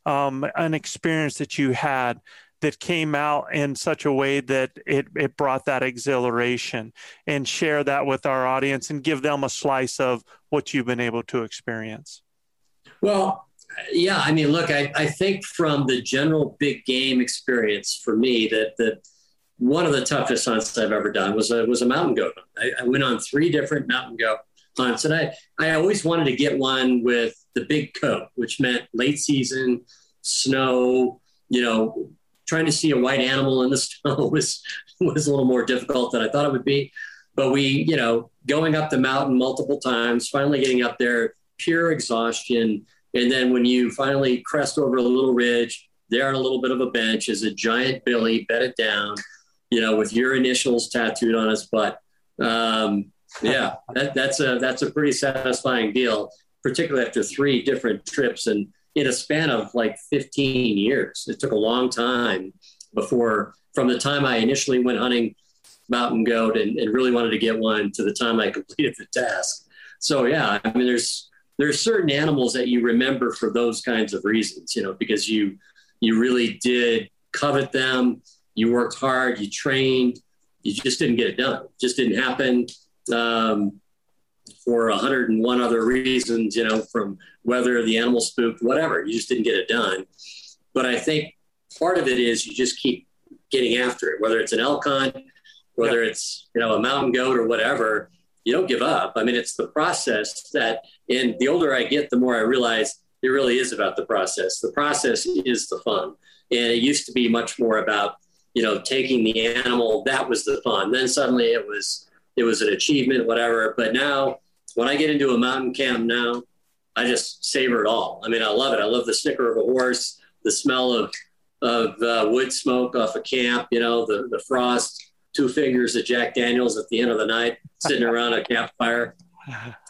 um, an experience that you had that came out in such a way that it, it brought that exhilaration and share that with our audience and give them a slice of what you've been able to experience? Well, yeah, I mean, look, I, I think from the general big game experience for me that that one of the toughest hunts I've ever done was a was a mountain goat. I, I went on three different mountain goat hunts, and I I always wanted to get one with the big coat, which meant late season snow, you know, trying to see a white animal in the (laughs) snow was was a little more difficult than I thought it would be. But we, you know, going up the mountain multiple times, finally getting up there, pure exhaustion. And then when you finally crest over a little ridge, there on a little bit of a bench is a giant Billy bedded down, you know, with your initials tattooed on his butt. Um, yeah, that, that's a that's a pretty satisfying deal, particularly after three different trips and in a span of like 15 years. It took a long time before, from the time I initially went hunting mountain goat and, and really wanted to get one to the time I (laughs) completed the task. So yeah, I mean, there's there's certain animals that you remember for those kinds of reasons, you know, because you you really did covet them, you worked hard, you trained, you just didn't get it done. It just didn't happen. Um, for 101 other reasons, you know, from whether the animal spooked, whatever. You just didn't get it done. But I think part of it is you just keep getting after it, whether it's an elk hunt, whether yeah. it's, you know, a mountain goat or whatever. You don't give up. I mean, it's the process that, and the older I get, the more I realize it really is about the process. The process is the fun. And it used to be much more about, you know, taking the animal, that was the fun. Then suddenly it was, it was an achievement, whatever. But now, when I get into a mountain camp now, I just savor it all. I mean, I love it. I love the snicker of a horse, the smell of of uh, wood smoke off a camp. You know, the the frost, two fingers of Jack Daniels at the end of the night, sitting (laughs) around a campfire.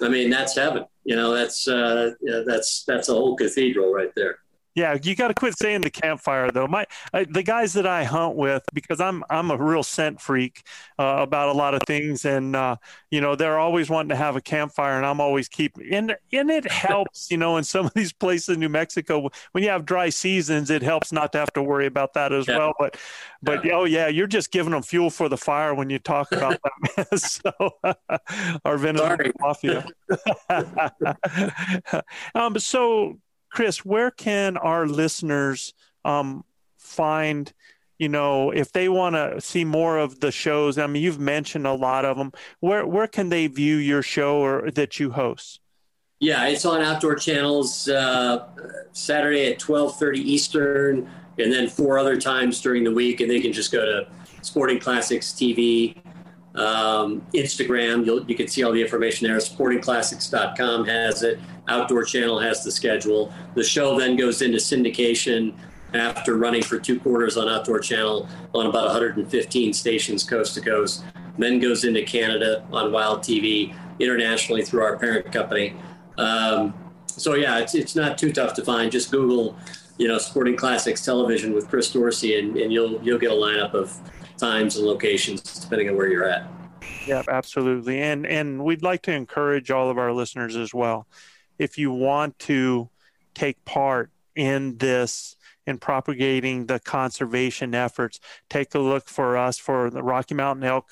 I mean, that's heaven. You know, that's uh, that's that's a whole cathedral right there. Yeah, you got to quit saying the campfire though. My I, the guys that I hunt with, because I'm I'm a real scent freak uh, about a lot of things, and uh, you know they're always wanting to have a campfire, and I'm always keeping and and it helps, you know, in some of these places in New Mexico when you have dry seasons, it helps not to have to worry about that as yeah. well. But but yeah. oh yeah, you're just giving them fuel for the fire when you talk about that. (laughs) so (laughs) our Venezuelan mafia. (laughs) um, so Chris, where can our listeners um, find? You know, if they want to see more of the shows, I mean, you've mentioned a lot of them. Where where can they view your show or that you host? Yeah, it's on outdoor channels uh, Saturday at twelve thirty Eastern, and then four other times during the week. And they can just go to Sporting Classics TV Um, Instagram, you'll, you can see all the information there. Sportingclassics.com has it. Outdoor Channel has the schedule. The show then goes into syndication after running for two quarters on Outdoor Channel on about 115 stations coast to coast. Then goes into Canada on Wild TV, internationally through our parent company. Um, so yeah, it's, it's not too tough to find. Just Google, you know, Sporting Classics Television with Chris Dorsey, and, and you'll you'll get a lineup of times and locations depending on where you're at. Yeah, absolutely. And and we'd like to encourage all of our listeners as well. If you want to take part in this in propagating the conservation efforts, take a look for us for the Rocky Mountain Elk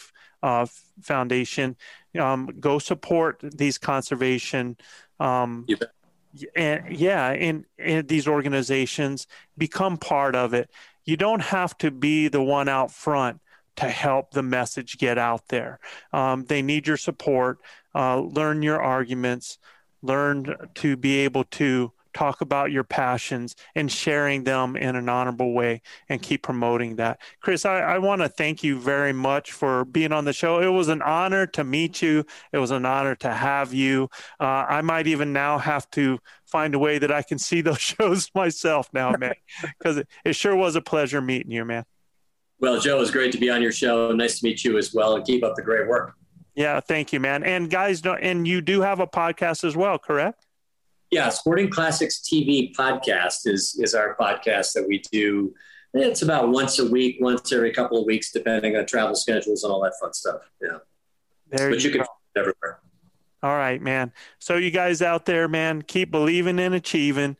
uh, Foundation. Um, go support these conservation. Um, and yeah, and, in these organizations, become part of it. You don't have to be the one out front to help the message get out there. Um, they need your support. Uh, learn your arguments. Learn to be able to talk about your passions and sharing them in an honorable way and keep promoting that. Chris, I, I want to thank you very much for being on the show. It was an honor to meet you. It was an honor to have you. Uh, I might even now have to find a way that I can see (laughs) those shows myself now, (laughs) man, because it, it sure was a pleasure meeting you, man. Well, Joe, it was great to be on your show. Nice to meet you as well, and keep up the great work. Yeah, thank you, man. And guys, and you do have a podcast as well, correct? Yeah, Sporting Classics TV podcast is is our podcast that we do. It's about once a week, once every couple of weeks, depending on travel schedules and all that fun stuff. Yeah, there but you, you can everywhere. All right, man. So you guys out there, man, keep believing and achieving.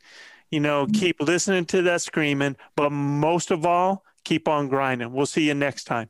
You know, mm-hmm. keep listening to that screaming, but most of all, keep on grinding. We'll see you next time.